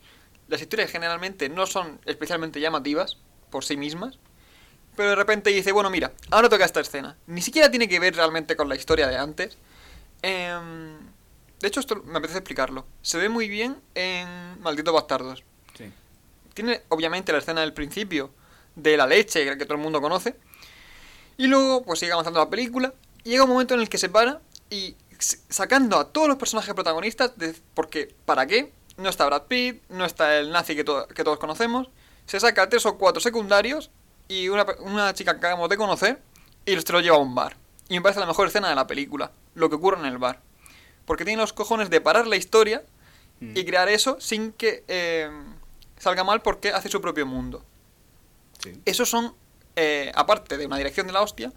Las historias generalmente no son especialmente llamativas por sí mismas. Pero de repente dice, bueno, mira, ahora toca esta escena. Ni siquiera tiene que ver realmente con la historia de antes. Em, de hecho, esto me apetece explicarlo. Se ve muy bien en Malditos Bastardos. Sí. Tiene obviamente la escena del principio de la leche que todo el mundo conoce. Y luego pues sigue avanzando la película. Y llega un momento en el que se para y sacando a todos los personajes protagonistas, de- porque ¿para qué? No está Brad Pitt, no está el nazi que, to- que todos conocemos. Se saca tres o cuatro secundarios y una, una chica que acabamos de conocer y los te lo lleva a un bar. Y me parece la mejor escena de la película, lo que ocurre en el bar. Porque tiene los cojones de parar la historia Mm. y crear eso sin que eh, salga mal porque hace su propio mundo. Sí. Esos son, eh, aparte de una dirección de la hostia,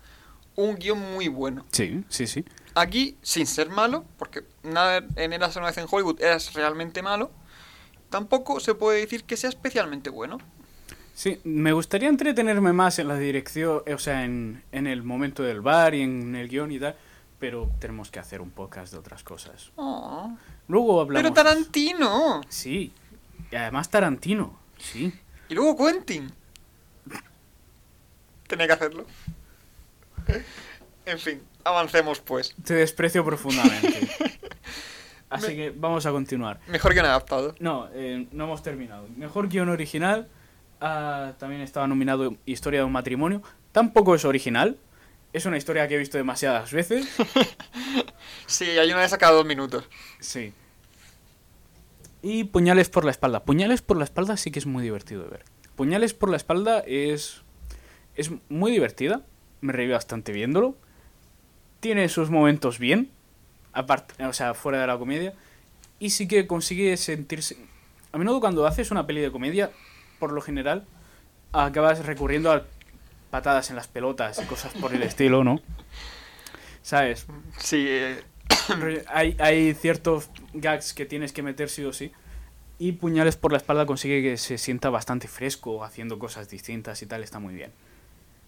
un guion muy bueno. Sí, sí, sí. Aquí, sin ser malo, porque nada en Eras una vez en Hollywood es realmente malo, tampoco se puede decir que sea especialmente bueno. Sí, me gustaría entretenerme más en la dirección, o sea, en, en el momento del bar y en el guion y tal, pero tenemos que hacer un podcast de otras cosas. Oh, Luego hablamos... pero Tarantino. Sí, y además Tarantino, sí. Y luego Quentin. Tenía que hacerlo. En fin, avancemos pues. Te desprecio profundamente. Así que vamos a continuar. Mejor que adaptado. No, eh, no hemos terminado. Mejor guion original. Ah, también estaba nominado Historia de un matrimonio. Tampoco es original. Es una historia que he visto demasiadas veces. Sí, hay una vez a cada dos minutos. Sí. Y Puñales por la espalda. Puñales por la espalda sí que es muy divertido de ver. Puñales por la espalda es. Es muy divertida. Me reí bastante viéndolo. Tiene sus momentos bien. Aparte, o sea, fuera de la comedia. Y sí que consigue sentirse. A menudo cuando haces una peli de comedia, por lo general, acabas recurriendo a patadas en las pelotas y cosas por el estilo, ¿no? ¿Sabes? Sí, eh, hay, hay ciertos gags que tienes que meter sí o sí. Y Puñales por la espalda consigue que se sienta bastante fresco, haciendo cosas distintas y tal, está muy bien.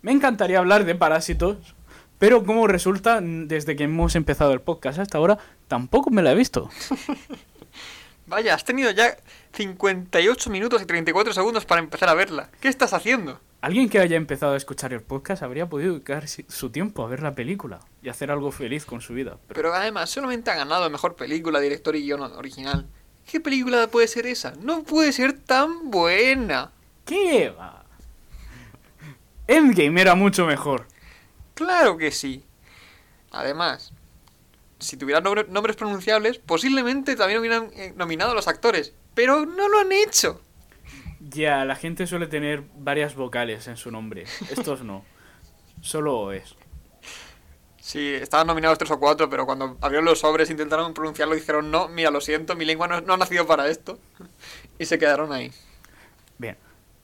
Me encantaría hablar de Parásitos, pero como resulta, desde que hemos empezado el podcast hasta ahora, tampoco me la he visto. Vaya, has tenido ya 58 minutos y 34 segundos para empezar a verla. ¿Qué estás haciendo? Alguien que haya empezado a escuchar el podcast habría podido dedicar su tiempo a ver la película y hacer algo feliz con su vida. Pero Pero además, solamente ha ganado mejor película, director y guion original. ¿Qué película puede ser esa? No puede ser tan buena. ¿qué va? Endgame era mucho mejor. Claro que sí. Además, si tuvieran nombre- nombres pronunciables, posiblemente también hubieran eh, nominado a los actores. Pero no lo han hecho. Ya, la gente suele tener varias vocales en su nombre. Estos no. Solo es. Sí, estaban nominados tres o cuatro, pero cuando abrieron los sobres intentaron pronunciarlo y dijeron, no, mira, lo siento, mi lengua no, no ha nacido para esto. Y se quedaron ahí. Bien.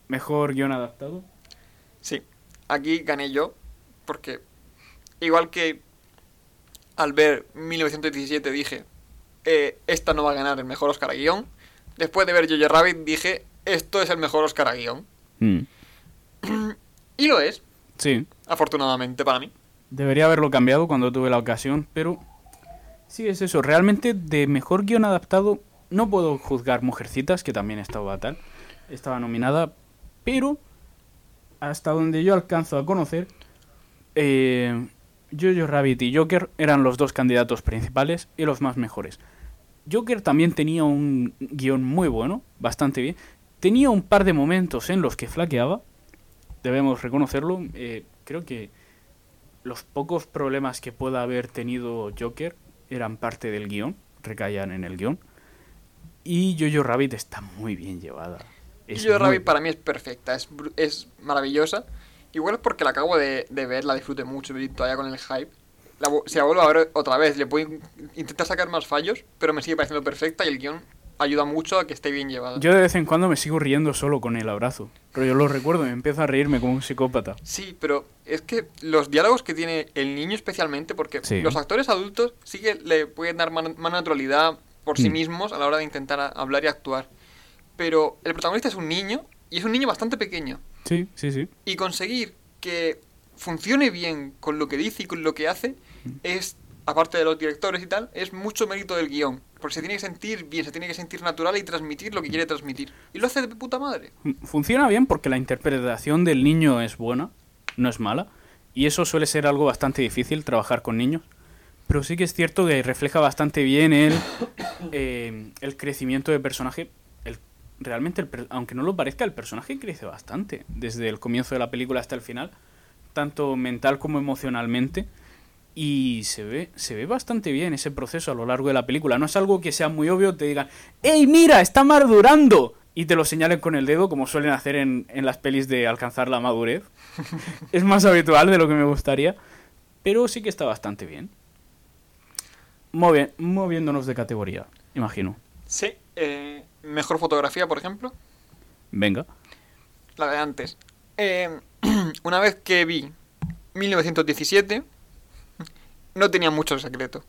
Mejor guion adaptado. Sí, aquí gané yo, porque igual que al ver 1917 dije, eh, esta no va a ganar el mejor Oscar a guion, después de ver Jojo Rabbit dije, esto es el mejor Oscar a guion. Mm. Y lo es. Sí, Afortunadamente para mí. debería haberlo cambiado cuando tuve la ocasión, pero sí es eso. Realmente de mejor guion adaptado no puedo juzgar Mujercitas, que también estaba tal, estaba nominada, pero hasta donde yo alcanzo a conocer, eh, Jojo Rabbit y Joker eran los dos candidatos principales y los más mejores. Joker también tenía un guion muy bueno, bastante bien. Tenía un par de momentos en los que flaqueaba, debemos reconocerlo. eh, creo que los pocos problemas que pueda haber tenido Joker eran parte del guion, recaían en el guion. Y Jojo Rabbit está muy bien llevada. Es Jojo muy- Rabbit para mí es perfecta, es, maravillosa. Igual es porque la acabo de, de ver, la disfruté mucho, todavía con el hype. La, si la vuelvo a ver otra vez, le puedo in- intentar sacar más fallos, pero me sigue pareciendo perfecta y el guion ayuda mucho a que esté bien llevada. Yo de vez en cuando me sigo riendo solo con el abrazo. Pero yo lo recuerdo, me empiezo a reírme como un psicópata. Sí, pero es que los diálogos que tiene el niño especialmente, porque Sí. los actores adultos sí que le pueden dar más, naturalidad por sí Mm. mismos a la hora de intentar hablar y actuar. Pero el protagonista es un niño y es un niño bastante pequeño. Sí, sí, sí. Y conseguir que funcione bien con lo que dice y con lo que hace es, aparte de los directores y tal, es mucho mérito del guion. Porque se tiene que sentir bien, se tiene que sentir natural y transmitir lo que quiere transmitir. Y lo hace de puta madre. Fun- Funciona bien porque la interpretación del niño es buena, no es mala. Y eso suele ser algo bastante difícil, trabajar con niños. Pero sí que es cierto que refleja bastante bien el, eh, el crecimiento de personaje. El, realmente, el aunque no lo parezca, el personaje crece bastante. Desde el comienzo de la película hasta el final. Tanto mental como emocionalmente. Y se ve, se ve bastante bien ese proceso a lo largo de la película. No es algo que sea muy obvio, te digan, ¡Ey, mira, está madurando! Y te lo señalen con el dedo, como suelen hacer en, en las pelis de alcanzar la madurez. es más habitual de lo que me gustaría. Pero sí que está bastante bien. Movi- moviéndonos de categoría, imagino. Sí. eh, mejor fotografía, por ejemplo. Venga. La de antes. Eh, una vez que vi 1917, no tenía mucho secreto.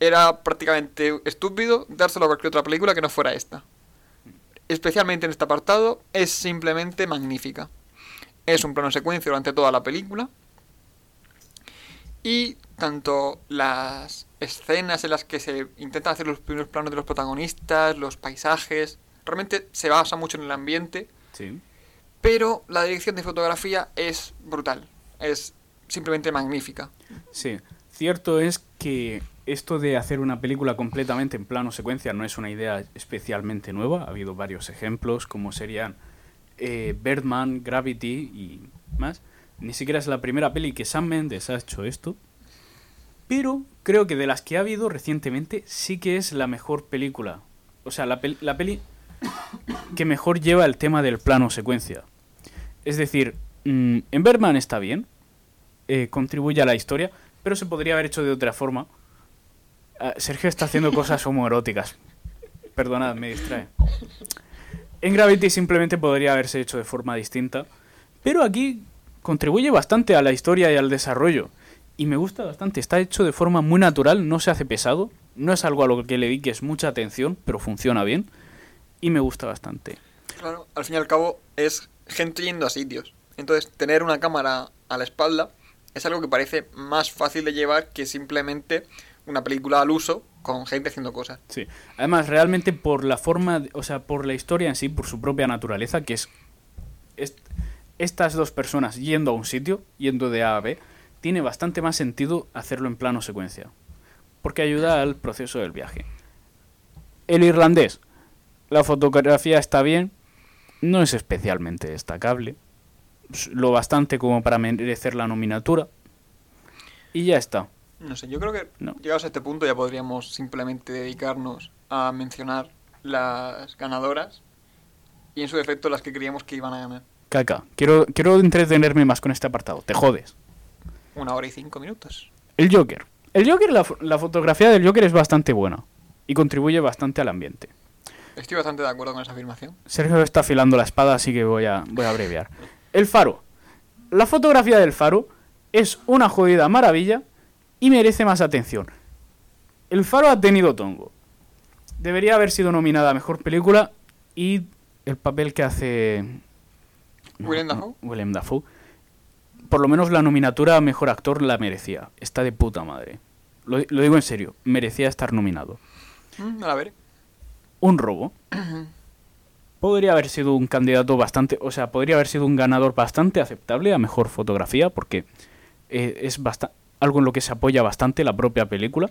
Era prácticamente estúpido dárselo a cualquier otra película que no fuera esta. Especialmente en este apartado, es simplemente magnífica. Es un plano secuencia durante toda la película. Y tanto las escenas en las que se intentan hacer los primeros planos de los protagonistas, los paisajes, realmente se basa mucho en el ambiente Sí. pero la dirección de fotografía es brutal. Es simplemente magnífica. Sí. Cierto es que esto de hacer una película completamente en plano secuencia no es una idea especialmente nueva. Ha habido varios ejemplos, como serían eh, Birdman, Gravity y más. Ni siquiera es la primera peli que Sam Mendes ha hecho esto. Pero creo que de las que ha habido recientemente sí que es la mejor película. O sea, la, la peli que mejor lleva el tema del plano secuencia. Es decir, mm, en Birdman está bien, eh, contribuye a la historia, pero se podría haber hecho de otra forma. Ah, Sergio está haciendo cosas homoeróticas. Perdonad, me distrae. En Gravity simplemente podría haberse hecho de forma distinta, pero aquí contribuye bastante a la historia y al desarrollo. Y me gusta bastante, está hecho de forma muy natural, no se hace pesado, no es algo a lo que le dediques mucha atención, pero funciona bien. Y me gusta bastante. Claro, al fin y al cabo es gente yendo a sitios. Entonces, tener una cámara a la espalda es algo que parece más fácil de llevar que simplemente una película al uso con gente haciendo cosas. Sí. Además, realmente por la forma, o sea, por la historia en sí, por su propia naturaleza, que es, est- estas dos personas yendo a un sitio, yendo de A a B, tiene bastante más sentido hacerlo en plano secuencia. Porque ayuda al proceso del viaje. El irlandés. La fotografía está bien, no es especialmente destacable. Lo bastante como para merecer la nominatura. Y ya está. No sé, yo creo que No. llegados a este punto ya podríamos simplemente dedicarnos a mencionar las ganadoras y en su defecto las que creíamos que iban a ganar. Caca, quiero, quiero entretenerme más con este apartado. Te jodes. Una hora y cinco minutos. El Joker. El Joker, la, la fotografía del Joker es bastante buena. Y contribuye bastante al ambiente. Estoy bastante de acuerdo con esa afirmación. Sergio está afilando la espada, así que voy a, voy a abreviar. El faro. La fotografía del faro es una jodida maravilla y merece más atención. El faro ha tenido tongo. Debería haber sido nominada a mejor película y el papel que hace. Willem Dafoe. Dafoe. por lo menos la nominatura a mejor actor la merecía. Está de puta madre. Lo, lo digo en serio, merecía estar nominado. Mm, a ver. Un robo. Podría haber sido un candidato bastante, o sea, podría haber sido un ganador bastante aceptable a mejor fotografía, porque eh, es algo en lo que se apoya bastante la propia película.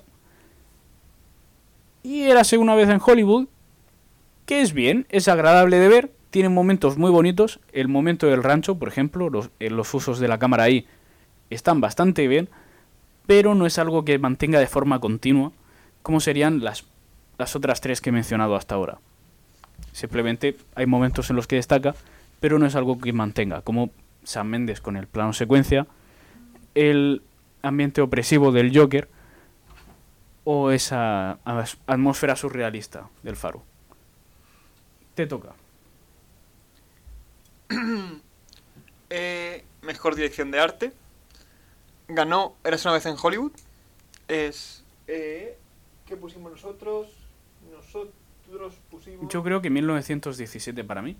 Y érase una vez en Hollywood, que es bien, es agradable de ver, tiene momentos muy bonitos. El momento del rancho, por ejemplo, los, eh, usos de la cámara ahí están bastante bien, pero no es algo que mantenga de forma continua, como serían las otras tres que he mencionado hasta ahora. Simplemente hay momentos en los que destaca, pero no es algo que mantenga, como Sam Mendes con el plano secuencia, el ambiente opresivo del Joker o esa atmósfera surrealista del faro. Te toca. Eh, mejor dirección de arte. Ganó Eras una vez en Hollywood. Es. Eh, ¿Qué pusimos nosotros? Nosotros pusimos. Yo creo que 1917 para mí.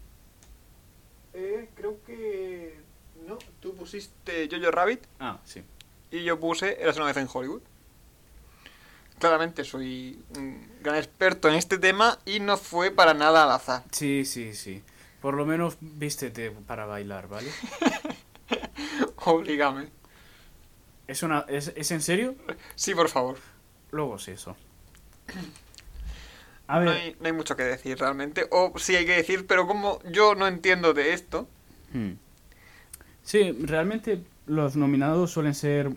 Eh, creo que. No, tú pusiste Jojo Rabbit Ah, sí. y yo puse Eras una vez en Hollywood. Claramente soy un gran experto en este tema y no fue para nada al azar. Sí, sí, sí. Por lo menos vístete para bailar, ¿vale? Obligame. ¿Es, una, es, ¿Es en serio? Sí, por favor. Luego sí, eso. A No hay, no hay mucho que decir realmente. O sí hay que decir, pero como yo no entiendo de esto, Hmm. Sí, realmente los nominados suelen ser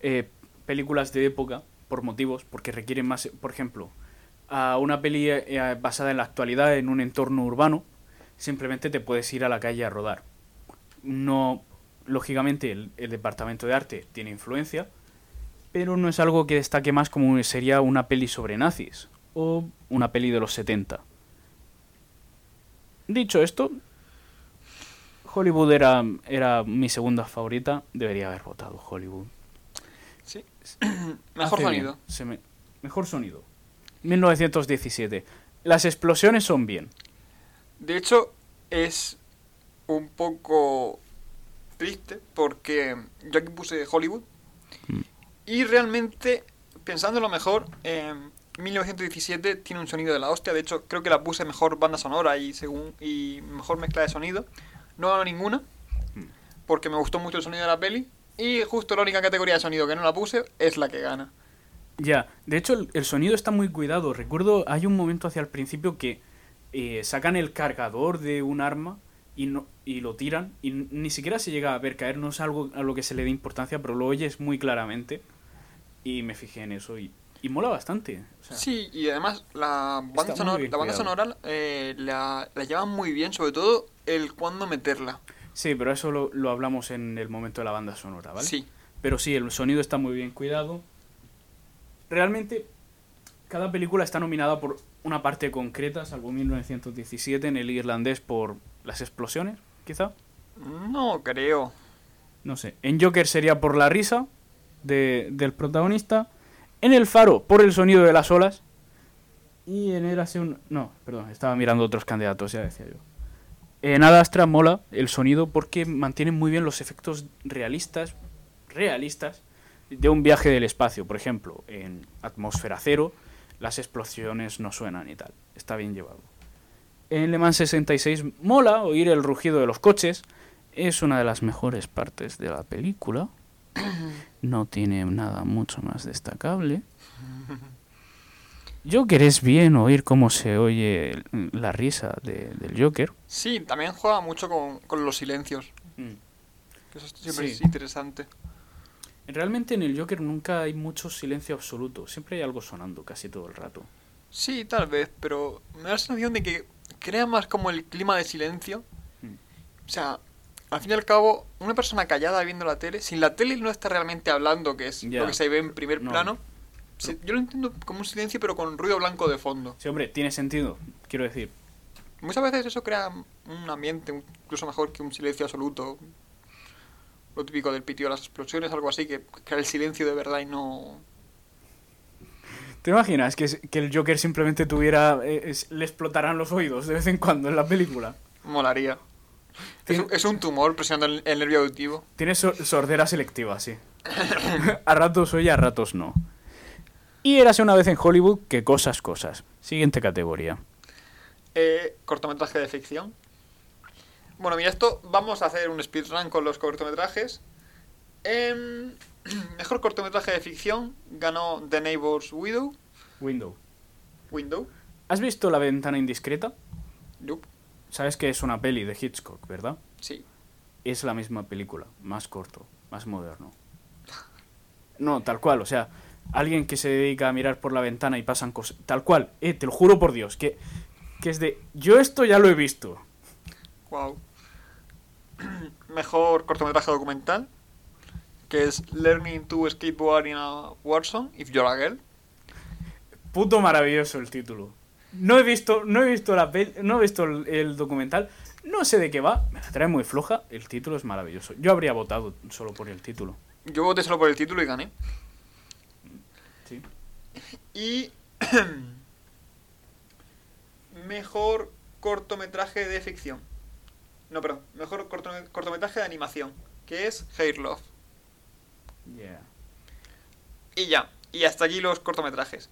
eh, películas de época por motivos, porque requieren más, por ejemplo, a una peli eh, basada en la actualidad en un entorno urbano, simplemente te puedes ir a la calle a rodar. No, lógicamente el, el departamento de arte tiene influencia, pero no es algo que destaque más como sería una peli sobre nazis o una peli de los 70. Dicho esto, Hollywood era, era mi segunda favorita. Debería haber votado Hollywood. sí. Mejor Hace sonido. se me- Mejor sonido. 1917. Las explosiones son bien. De hecho, es un poco triste porque yo aquí puse Hollywood Mm. y realmente, pensándolo mejor, eh, 1917 tiene un sonido de la hostia. De hecho, creo que la puse mejor banda sonora y según y mejor mezcla de sonido. No ganó ninguna Mm. porque me gustó mucho el sonido de la peli y justo la única categoría de sonido que no la puse es la que gana. Ya, de hecho el, el sonido está muy cuidado. Recuerdo, hay un momento hacia el principio que eh, sacan el cargador de un arma y, no, y lo tiran y ni siquiera se llega a ver caer. No es algo a lo que se le dé importancia, pero lo oyes muy claramente. Y me fijé en eso y, y mola bastante. o sea, Sí, y además la banda sonora, la banda sonora eh, la, la llevan muy bien, sobre todo el cuándo meterla. Sí, pero eso lo, lo hablamos en el momento de la banda sonora, ¿vale? Sí, Pero sí, el sonido está muy bien cuidado. Realmente, cada película está nominada por una parte concreta, salvo 1917 en el irlandés por las explosiones, quizá. no creo. No sé. En Joker sería por la risa de- del protagonista. En El Faro, por el sonido de las olas. Y en Érase un... No, perdón, estaba mirando otros candidatos, ya decía yo. En Ad Astra mola el sonido porque mantiene muy bien los efectos realistas, realistas, de un viaje del espacio. Por ejemplo, en Atmósfera Cero, las explosiones no suenan y tal. Está bien llevado. En Le Mans 66 mola oír el rugido de los coches. Es una de las mejores partes de la película. No tiene nada mucho más destacable. Joker es bien oír cómo se oye la risa de- del Joker. Sí, también juega mucho con, con los silencios. Mm. Eso siempre Sí. es interesante. Realmente en el Joker nunca hay mucho silencio absoluto. Siempre hay algo sonando casi todo el rato. Sí, tal vez, pero me da la sensación de que crea más como el clima de silencio. Mm. O sea, al fin y al cabo, una persona callada viendo la tele, sin la tele no está realmente hablando, que es lo que se ve en primer No. plano. se- yo lo entiendo como un silencio, pero con ruido blanco de fondo. Sí, hombre, tiene sentido. Quiero decir, Muchas veces eso crea un ambiente incluso mejor que un silencio absoluto. Lo típico del pitido de las explosiones, algo así, que crea el silencio de verdad y no... ¿te imaginas que, el Joker simplemente tuviera... eh, es- le explotaran los oídos de vez en cuando en la película? Molaría. Es, un- es un tumor presionando el, el nervio auditivo. Tienes so- sordera selectiva, sí. a ratos oye, a ratos no. Y érase una vez en Hollywood que cosas, cosas. Siguiente categoría. Eh, cortometraje de ficción. Bueno, mira, esto vamos a hacer un speedrun con los cortometrajes. Em, mejor cortometraje de ficción ganó The Neighbor's Widow. Window. Window. ¿Has visto La ventana indiscreta? Yup. Sabes que es una peli de Hitchcock, ¿verdad? Sí. Es la misma película, más corto, más moderno. No, tal cual, o sea, alguien que se dedica a mirar por la ventana y pasan cosas. Tal cual, eh, te lo juro por Dios, que, que es de. Yo esto ya lo he visto. Wow. Mejor cortometraje documental. Que es Learning to Skateboard in a Warzone, If You're a Girl. Puto maravilloso el título. No he visto, no he visto la no he visto el, el documental. No sé de qué va. Me la trae muy floja. El título es maravilloso. Yo habría votado solo por el título. Yo voté solo por el título y gané. Sí. Y mejor cortometraje de ficción. No, perdón, mejor cortome- cortometraje de animación, que es Hair Love. Yeah. Y ya, y hasta aquí los cortometrajes.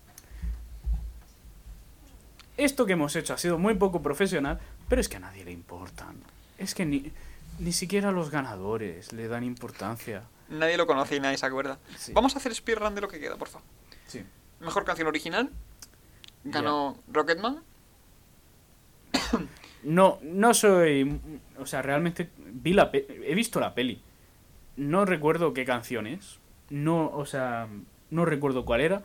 Esto que hemos hecho ha sido muy poco profesional, pero es que a nadie le importan. Es que ni, ni siquiera los ganadores le dan importancia. Nadie lo conoce y nadie se acuerda. Sí. Vamos a hacer speedrun de lo que queda, por favor. Sí. Mejor canción original. Ganó Rocketman. No, no soy. O sea, realmente vi la pe- he visto la peli. No recuerdo qué canción es. No, o sea, no recuerdo cuál era.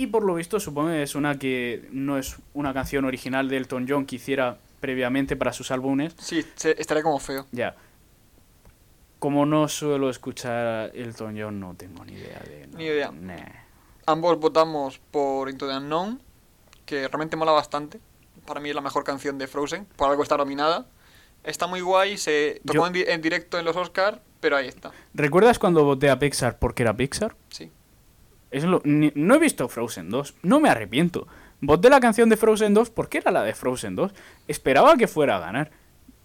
Y por lo visto, supongo que es una que no es una canción original de Elton John que hiciera previamente para sus álbumes. Sí, estaría como feo. Ya. Como no suelo escuchar Elton John, no tengo ni idea de. Ni idea. Nah. Ambos votamos por Into the Unknown, que realmente mola bastante. Para mí es la mejor canción de Frozen, por algo está nominada. Está muy guay, se tocó Yo- en, di- en directo en los Oscars, pero ahí está. ¿Recuerdas cuando voté a Pixar porque era Pixar? Sí. Es lo- ni- no he visto Frozen 2, no me arrepiento. Voté la canción de Frozen 2 porque era la de Frozen 2. Esperaba que fuera a ganar.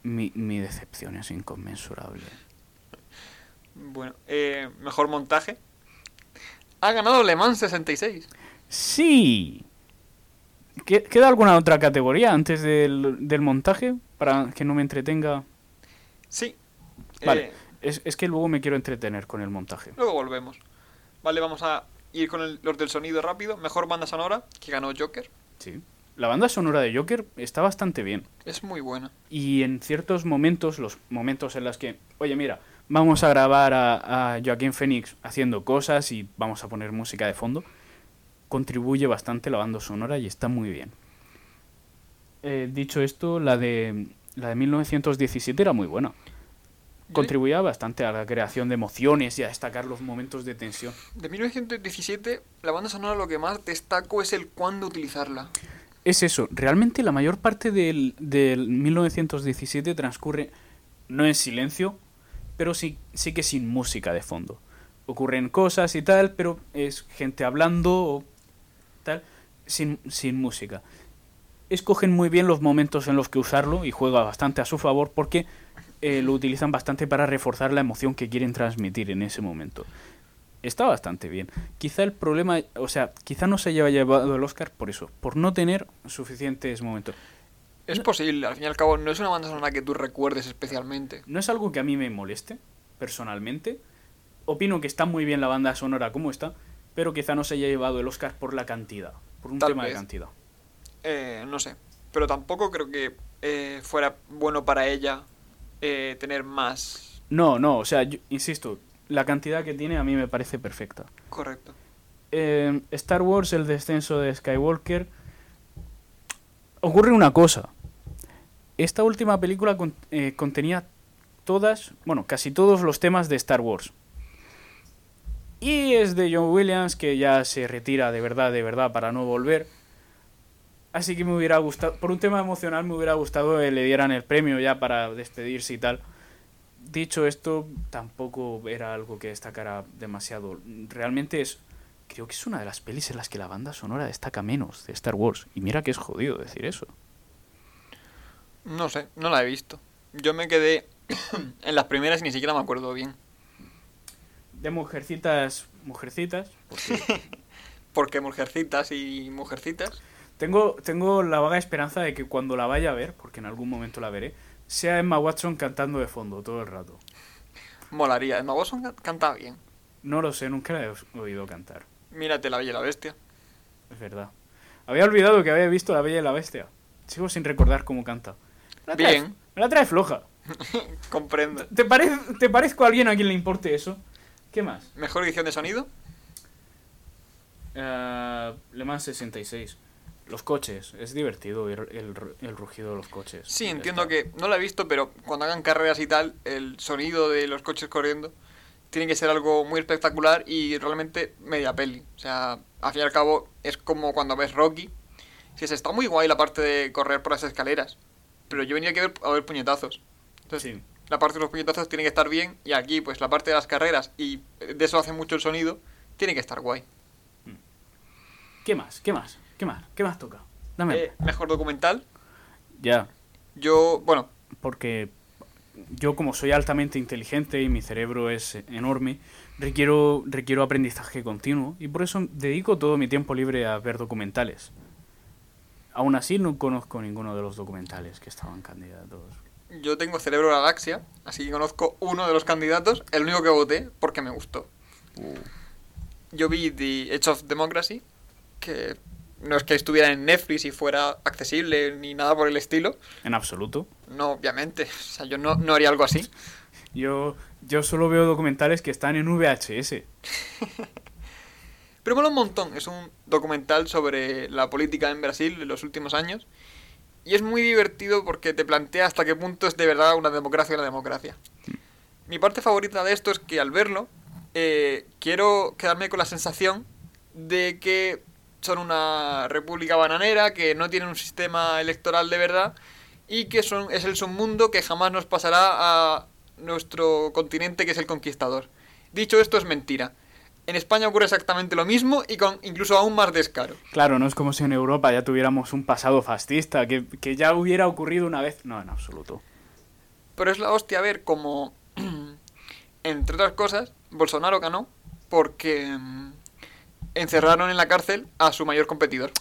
Mi, mi decepción es inconmensurable. Bueno, eh, mejor montaje. Ha ganado Le Mans 66. Sí. ¿Que- ¿Queda alguna otra categoría antes del, del montaje? Para que no me entretenga. Sí. Vale. Eh, Es, es que luego me quiero entretener con el montaje. luego volvemos. Vale, vamos a ir con el- los del sonido rápido. Mejor banda sonora, que ganó Joker. Sí. La banda sonora de Joker está bastante bien. Es muy buena. Y en ciertos momentos, los momentos en los que, oye, mira, vamos a grabar a, a Joaquín Phoenix haciendo cosas y vamos a poner música de fondo, contribuye bastante la banda sonora y está muy bien. Eh, dicho esto, la de, la de 1917 era muy buena. Contribuía bastante a la creación de emociones y a destacar los momentos de tensión. De 1917, la banda sonora lo que más destaco es el cuándo utilizarla. Es eso, realmente la mayor parte del, del 1917 transcurre no en silencio, pero sí, sí que sin música de fondo. Ocurren cosas y tal, pero es gente hablando o tal, sin, sin música. Escogen muy bien los momentos en los que usarlo y juega bastante a su favor porque eh, lo utilizan bastante para reforzar la emoción que quieren transmitir en ese momento. Está bastante bien. Quizá el problema, o sea, quizá no se haya llevado el Oscar por eso, por no tener suficientes momentos. Es posible, al fin y al cabo, no es una banda sonora que tú recuerdes especialmente. No es algo que a mí me moleste, personalmente. Opino que está muy bien la banda sonora como está, pero quizá no se haya llevado el Oscar por la cantidad, por un Tal tema de cantidad. Eh, no sé. Pero tampoco creo que eh, fuera bueno para ella eh, tener más. No, no, o sea, yo- insisto, la cantidad que tiene a mí me parece perfecta. Correcto. Eh, Star Wars, el descenso de Skywalker. Ocurre una cosa. Esta última película con- eh, contenía todas, bueno, casi todos los temas de Star Wars. Y es de John Williams, que ya se retira de verdad, de verdad, para no volver. Así que me hubiera gustado, por un tema emocional, me hubiera gustado que le dieran el premio ya para despedirse y tal. Dicho esto, tampoco era algo que destacara demasiado. Realmente es, creo que es una de las pelis en las que la banda sonora destaca menos de Star Wars. Y mira que es jodido decir eso. No sé, no la he visto. Yo me quedé en las primeras y ni siquiera me acuerdo bien. De mujercitas, mujercitas. porque Porque mujercitas y mujercitas. Tengo, tengo la vaga esperanza de que cuando la vaya a ver, porque en algún momento la veré, sea Emma Watson cantando de fondo todo el rato. Molaría. Emma Watson can- canta bien. No lo sé, nunca la he oído cantar. Mírate la Bella y la Bestia. Es verdad. Había olvidado que había visto La Bella y la Bestia. Sigo sin recordar cómo canta. Me la Bien. Me la trae floja. Comprendo. ¿Te, parece ¿Te parezco a alguien a quien le importe eso? ¿Qué más? Mejor edición de sonido. Eh, Le Mans 66. Los coches. Es divertido oír el, el rugido de los coches. Sí, entiendo que no la he visto, pero cuando hagan carreras y tal, el sonido de los coches corriendo tiene que ser algo muy espectacular y realmente media peli. O sea, al fin y al cabo es como cuando ves Rocky. Si se está muy guay la parte de correr por las escaleras, pero yo venía a ver, a ver puñetazos. Entonces, Sí. la parte de los puñetazos tiene que estar bien y aquí pues la parte de las carreras y de eso hace mucho el sonido, tiene que estar guay. ¿Qué más? ¿Qué más? ¿Qué más? ¿Qué más toca? Dame. Eh, mejor documental. Ya. Yo, bueno, porque yo como soy altamente inteligente y mi cerebro es enorme, requiero, requiero aprendizaje continuo y por eso dedico todo mi tiempo libre a ver documentales. Aún así no conozco ninguno de los documentales que estaban candidatos. Yo tengo cerebro galaxia, así que conozco uno de los candidatos, el único que voté porque me gustó. Yo vi The Edge of Democracy, que no es que estuviera en Netflix y fuera accesible ni nada por el estilo. En absoluto. No, obviamente. O sea, yo no, no haría algo así. Yo, yo solo veo documentales que están en VHS. Pero mola un montón. Es un documental sobre la política en Brasil en los últimos años. Y es muy divertido porque te plantea hasta qué punto es de verdad una democracia la democracia. Mi parte favorita de esto es que al verlo, eh, quiero quedarme con la sensación de que son una república bananera, que no tienen un sistema electoral de verdad y que son, es el submundo que jamás nos pasará a nuestro continente que es el conquistador. Dicho esto es mentira. En España ocurre exactamente lo mismo y con incluso aún más descaro. Claro, no es como si en Europa ya tuviéramos un pasado fascista, que, que ya hubiera ocurrido una vez. No, en absoluto. Pero es la hostia ver cómo, entre otras cosas, Bolsonaro ganó porque mm, encerraron en la cárcel a su mayor competidor.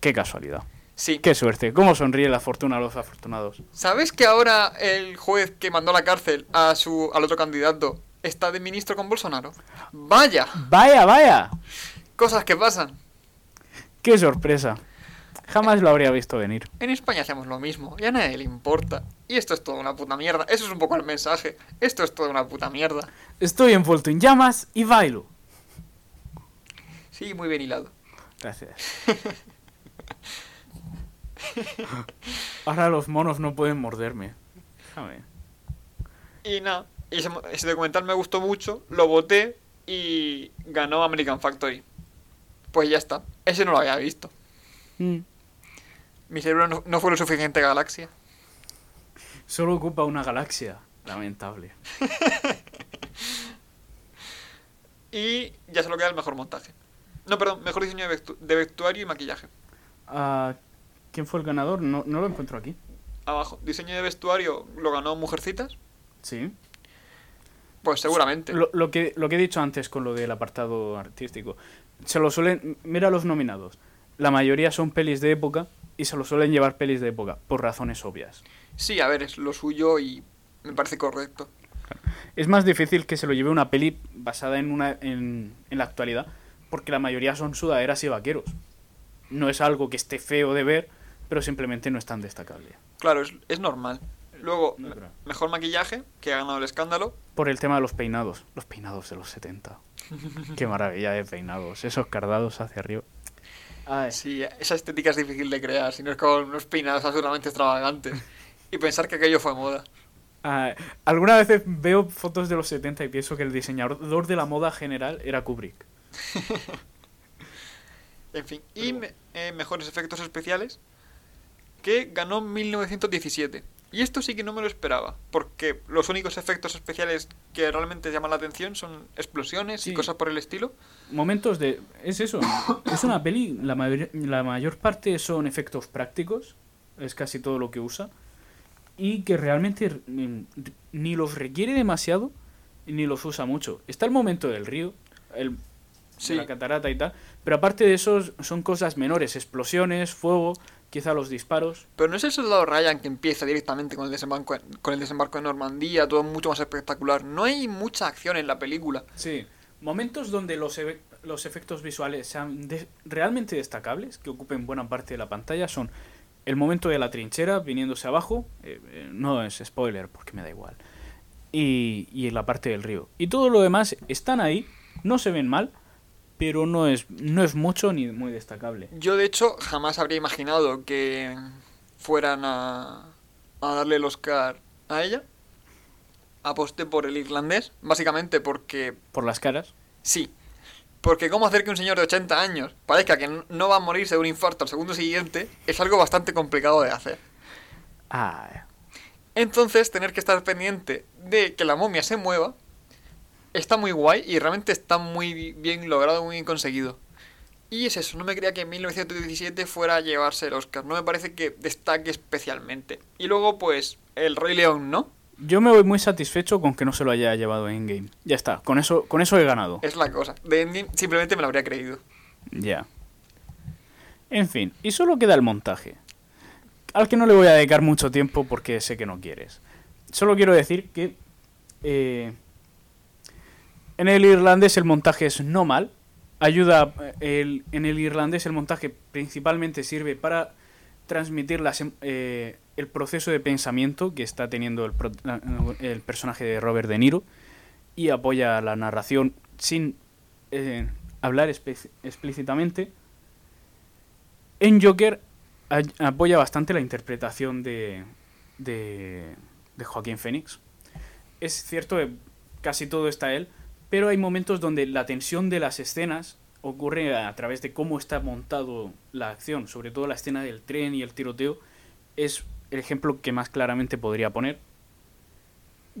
Qué casualidad. Sí. Qué suerte. ¿Cómo sonríe la fortuna a los afortunados? ¿Sabes que ahora el juez que mandó a la cárcel a su, al otro candidato está de ministro con Bolsonaro? ¡Vaya! Vaya, vaya. Cosas que pasan. Qué sorpresa. Jamás lo habría visto venir. En España hacemos lo mismo y a nadie le importa. Y esto es toda una puta mierda. Eso es un poco el mensaje. Esto es toda una puta mierda. Estoy envuelto en llamas y bailo. Sí, muy bien hilado. Gracias. Ahora los monos no pueden morderme. Déjame. Y nada, ese documental me gustó mucho, lo voté y ganó American Factory. Pues ya está, ese no lo había visto. Mm. Mi cerebro no, no fue lo suficiente galaxia. Solo ocupa una galaxia. Lamentable. Y ya solo queda el mejor montaje. No, perdón, mejor diseño de, vestu- de vestuario y maquillaje. Ah, ¿Quién fue el ganador? No, no lo encuentro aquí. Abajo, diseño de vestuario lo ganó Mujercitas. Sí. Pues seguramente. Lo, lo que, lo que he dicho antes con lo del apartado artístico. Se lo suelen. Mira los nominados. La mayoría son pelis de época y se lo suelen llevar pelis de época, por razones obvias. Sí, a ver, es lo suyo y me parece correcto. Es más difícil que se lo lleve una peli basada en, una, en, en la actualidad, porque la mayoría son sudaderas y vaqueros. No es algo que esté feo de ver, pero simplemente no es tan destacable. Claro, es, es normal. Luego, No, me- pero- mejor maquillaje, que ha ganado el escándalo. Por el tema de los peinados. Los peinados de los 70. Qué maravilla de peinados. Esos cardados hacia arriba. Ay, Sí, esa estética es difícil de crear, si no es con unos peinados absolutamente extravagantes. Y pensar que aquello fue moda. Ah, alguna vez veo fotos de los 70 y pienso que el diseñador de la moda general era Kubrick. En fin, y me- eh, mejores efectos especiales, que ganó 1917. Y esto sí que no me lo esperaba, porque los únicos efectos especiales que realmente llaman la atención son explosiones Sí. y cosas por el estilo. Momentos de... Es eso. Es una peli. La, mayor- la mayor parte son efectos prácticos. Es casi todo lo que usa. y que realmente ni los requiere demasiado ni los usa mucho. Está el momento del río, el, de Sí. la catarata y tal, pero aparte de eso son cosas menores, explosiones, fuego, quizá los disparos. Pero no es el soldado Ryan que empieza directamente con el desembarco con el desembarco en Normandía, todo mucho más espectacular. No hay mucha acción en la película. Sí, momentos donde los, eve- los efectos visuales sean de- realmente destacables, que ocupen buena parte de la pantalla, son el momento de la trinchera viniéndose abajo, eh, eh, no es spoiler porque me da igual, y, y en la parte del río. Y todo lo demás están ahí, no se ven mal, pero no es, no es mucho ni muy destacable. Yo, de hecho, jamás habría imaginado que fueran a, a darle el Oscar a ella. Aposté por el irlandés, básicamente porque Por las caras. sí. Porque cómo hacer que un señor de 80 años parezca que no va a morirse de un infarto al segundo siguiente es algo bastante complicado de hacer. Ah, Entonces, tener que estar pendiente de que la momia se mueva está muy guay y realmente está muy bi- bien logrado, muy bien conseguido. Y es eso, no me creía que en 1917 fuera a llevarse el Oscar, no me parece que destaque especialmente. Y luego, pues, el Rey León, ¿no? yo me voy muy satisfecho con que no se lo haya llevado en game. Ya está, con eso, con eso he ganado. Es la cosa. De Endgame simplemente me lo habría creído. Ya. En fin, y solo queda el montaje. Al que no le voy a dedicar mucho tiempo porque sé que no quieres. Solo quiero decir que eh, en el irlandés el montaje es no mal. Ayuda, el- en el irlandés el montaje principalmente sirve para transmitir las em- eh, el proceso de pensamiento que está teniendo el, el personaje de Robert De Niro y apoya la narración sin eh, hablar explícitamente. En Joker apoya bastante la interpretación de, de, de Joaquín Phoenix. Es cierto que casi todo está él, pero hay momentos donde la tensión de las escenas ocurre a través de cómo está montado la acción, sobre todo la escena del tren y el tiroteo, es el ejemplo que más claramente podría poner.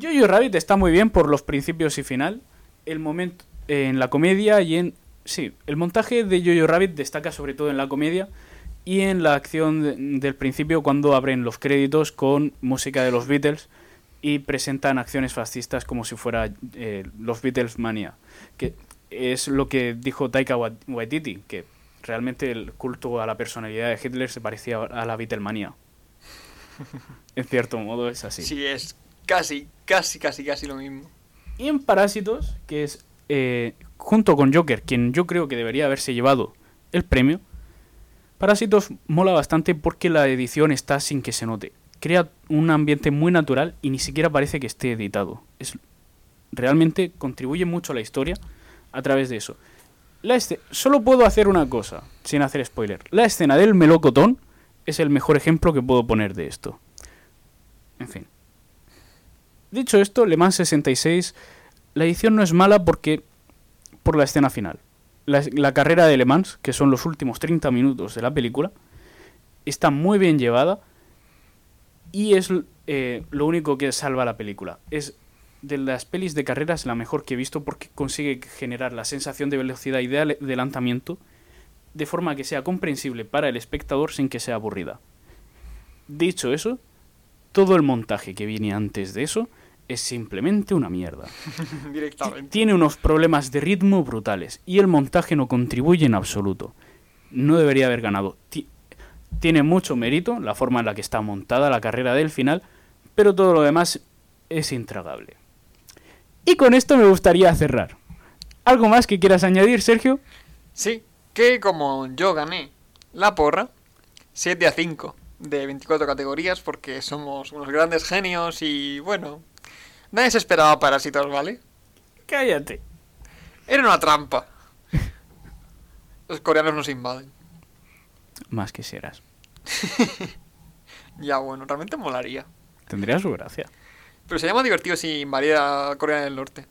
Jojo Rabbit está muy bien por los principios y final. El momento en la comedia y en sí, el montaje de Jojo Rabbit destaca sobre todo en la comedia y en la acción de- del principio cuando abren los créditos con música de los Beatles y presentan acciones fascistas como si fuera eh, los Beatles mania, que es lo que dijo Taika Wa- Waititi, que realmente el culto a la personalidad de Hitler se parecía a la Beatlemania. en cierto modo es así. Sí, es casi, casi, casi, casi lo mismo. Y en Parásitos, que es eh, junto con Joker, quien yo creo que debería haberse llevado el premio, Parásitos mola bastante porque la edición está sin que se note. Crea un ambiente muy natural y ni siquiera parece que esté editado. Es, realmente contribuye mucho a la historia a través de eso. La Solo puedo hacer una cosa, sin hacer spoiler. La escena del melocotón es el mejor ejemplo que puedo poner de esto. En fin. Dicho esto, Le Mans 66, la edición no es mala porque por la escena final. La, la carrera de Le Mans, que son los últimos 30 minutos de la película, está muy bien llevada y es eh, lo único que salva la película. Es de las pelis de carreras la mejor que he visto porque consigue generar la sensación de velocidad y de adelantamiento de forma que sea comprensible para el espectador sin que sea aburrida. Dicho eso, todo el montaje que viene antes de eso es simplemente una mierda. Directamente. Tiene unos problemas de ritmo brutales y el montaje no contribuye en absoluto. No debería haber ganado. Ti- tiene mucho mérito la forma en la que está montada la carrera del final, pero todo lo demás es intragable. Y con esto me gustaría cerrar. ¿Algo más que quieras añadir, Sergio? Sí, que como yo gané la porra, 7 a 5 de 24 categorías porque somos unos grandes genios y bueno, nadie se esperaba parásitos, ¿vale? Cállate. Era una trampa. Los coreanos nos invaden. Más quisieras. Ya bueno, realmente molaría. Tendría su gracia. Pero sería más divertido si invadiera Corea del Norte.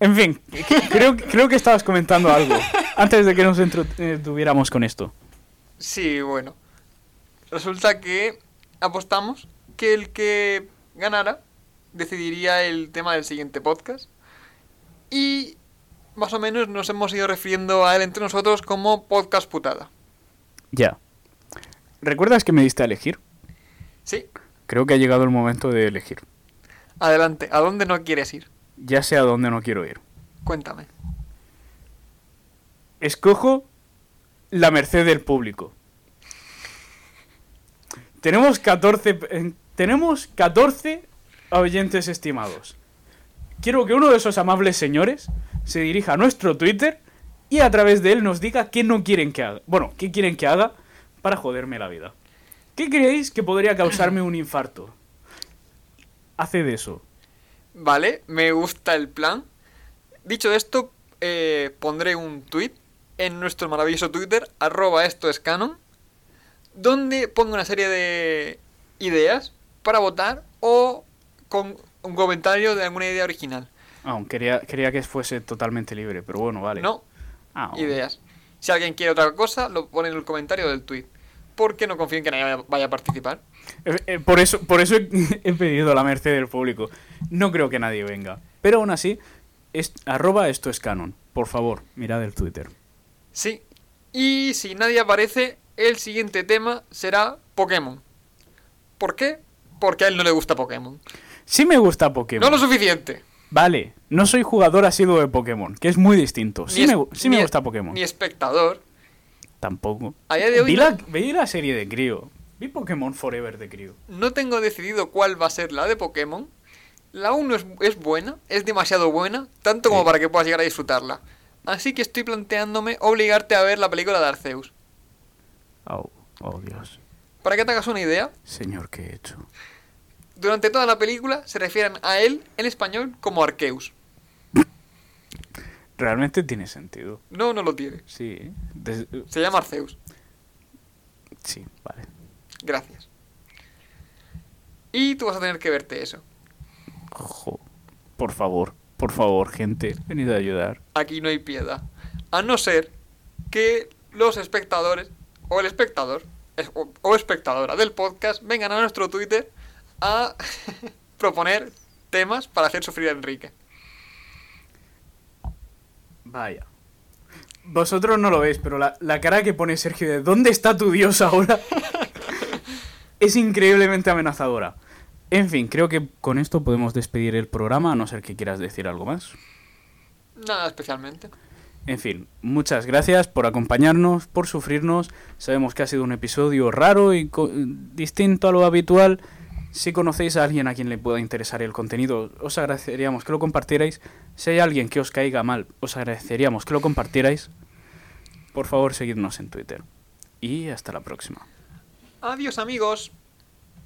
En fin, creo, creo que estabas comentando algo antes de que nos entretuviéramos con esto. Sí, bueno. Resulta que apostamos que el que ganara decidiría el tema del siguiente podcast. Y más o menos nos hemos ido refiriendo a él entre nosotros como podcast putada. Ya. ¿Recuerdas que me diste a elegir? Sí, Creo que ha llegado el momento de elegir. adelante. ¿A dónde no quieres ir? Ya sé a dónde no quiero ir. Cuéntame. Escojo la merced del público. Tenemos 14, eh, tenemos 14 oyentes estimados. Quiero que uno de esos amables señores se dirija a nuestro Twitter y a través de él nos diga qué no quieren que haga. Bueno, qué quieren que haga para joderme la vida. ¿Qué creéis que podría causarme un infarto? Haced eso. Vale, me gusta el plan. Dicho esto, eh, pondré un tweet en nuestro maravilloso Twitter, arroba esto es donde pongo una serie de ideas para votar o con un comentario de alguna idea original. Aún quería, quería que fuese totalmente libre, pero bueno, vale. No, Ah, ideas. Si alguien quiere otra cosa, lo pone en el comentario del tweet. Porque no confío en que nadie vaya- vaya a participar. Eh, eh, por eso, por eso he, he pedido la merced del público. No creo que nadie venga. Pero aún así, es, arroba esto es canon. Por favor, mirad el Twitter. Sí. Y si nadie aparece, el siguiente tema será Pokémon. ¿Por qué? Porque a él no le gusta Pokémon. Sí me gusta Pokémon. No lo suficiente. Vale, no soy jugador asiduo de Pokémon, que es muy distinto. Sí me, sí me gusta Pokémon. Ni espectador. Tampoco. A día de hoy Vi no, la, vi la serie de Crío. Vi Pokémon Forever de Crío. no tengo decidido cuál va a ser la de Pokémon. La 1 es, es buena, es demasiado buena, tanto como Sí. para que puedas llegar a disfrutarla. Así que estoy planteándome obligarte a ver la película de Arceus. Oh, oh Dios. Para que te hagas una idea, Señor, ¿qué he hecho? Durante toda la película se refieren a él en español como Arceus. Realmente tiene sentido. No, no lo tiene. Sí. Des- Se llama Arceus. sí, vale. Gracias. Y tú vas a tener que verte eso. Jo, por favor, por favor, gente, venid a ayudar. Aquí no hay piedad. A no ser que los espectadores, o el espectador, es- o, o espectadora del podcast, vengan a nuestro Twitter a proponer temas para hacer sufrir a Enrique. Vaya. Vosotros no lo veis, pero la, la cara que pone Sergio de ¿dónde está tu dios ahora? es increíblemente amenazadora. En fin, creo que con esto podemos despedir el programa, a no ser que quieras decir algo más. Nada especialmente. En fin, muchas gracias por acompañarnos, por sufrirnos. Sabemos que ha sido un episodio raro y distinto a lo habitual. Si conocéis a alguien a quien le pueda interesar el contenido, os agradeceríamos que lo compartierais. Si hay alguien que os caiga mal, os agradeceríamos que lo compartierais. Por favor, seguidnos en Twitter. Y hasta la próxima. Adiós amigos.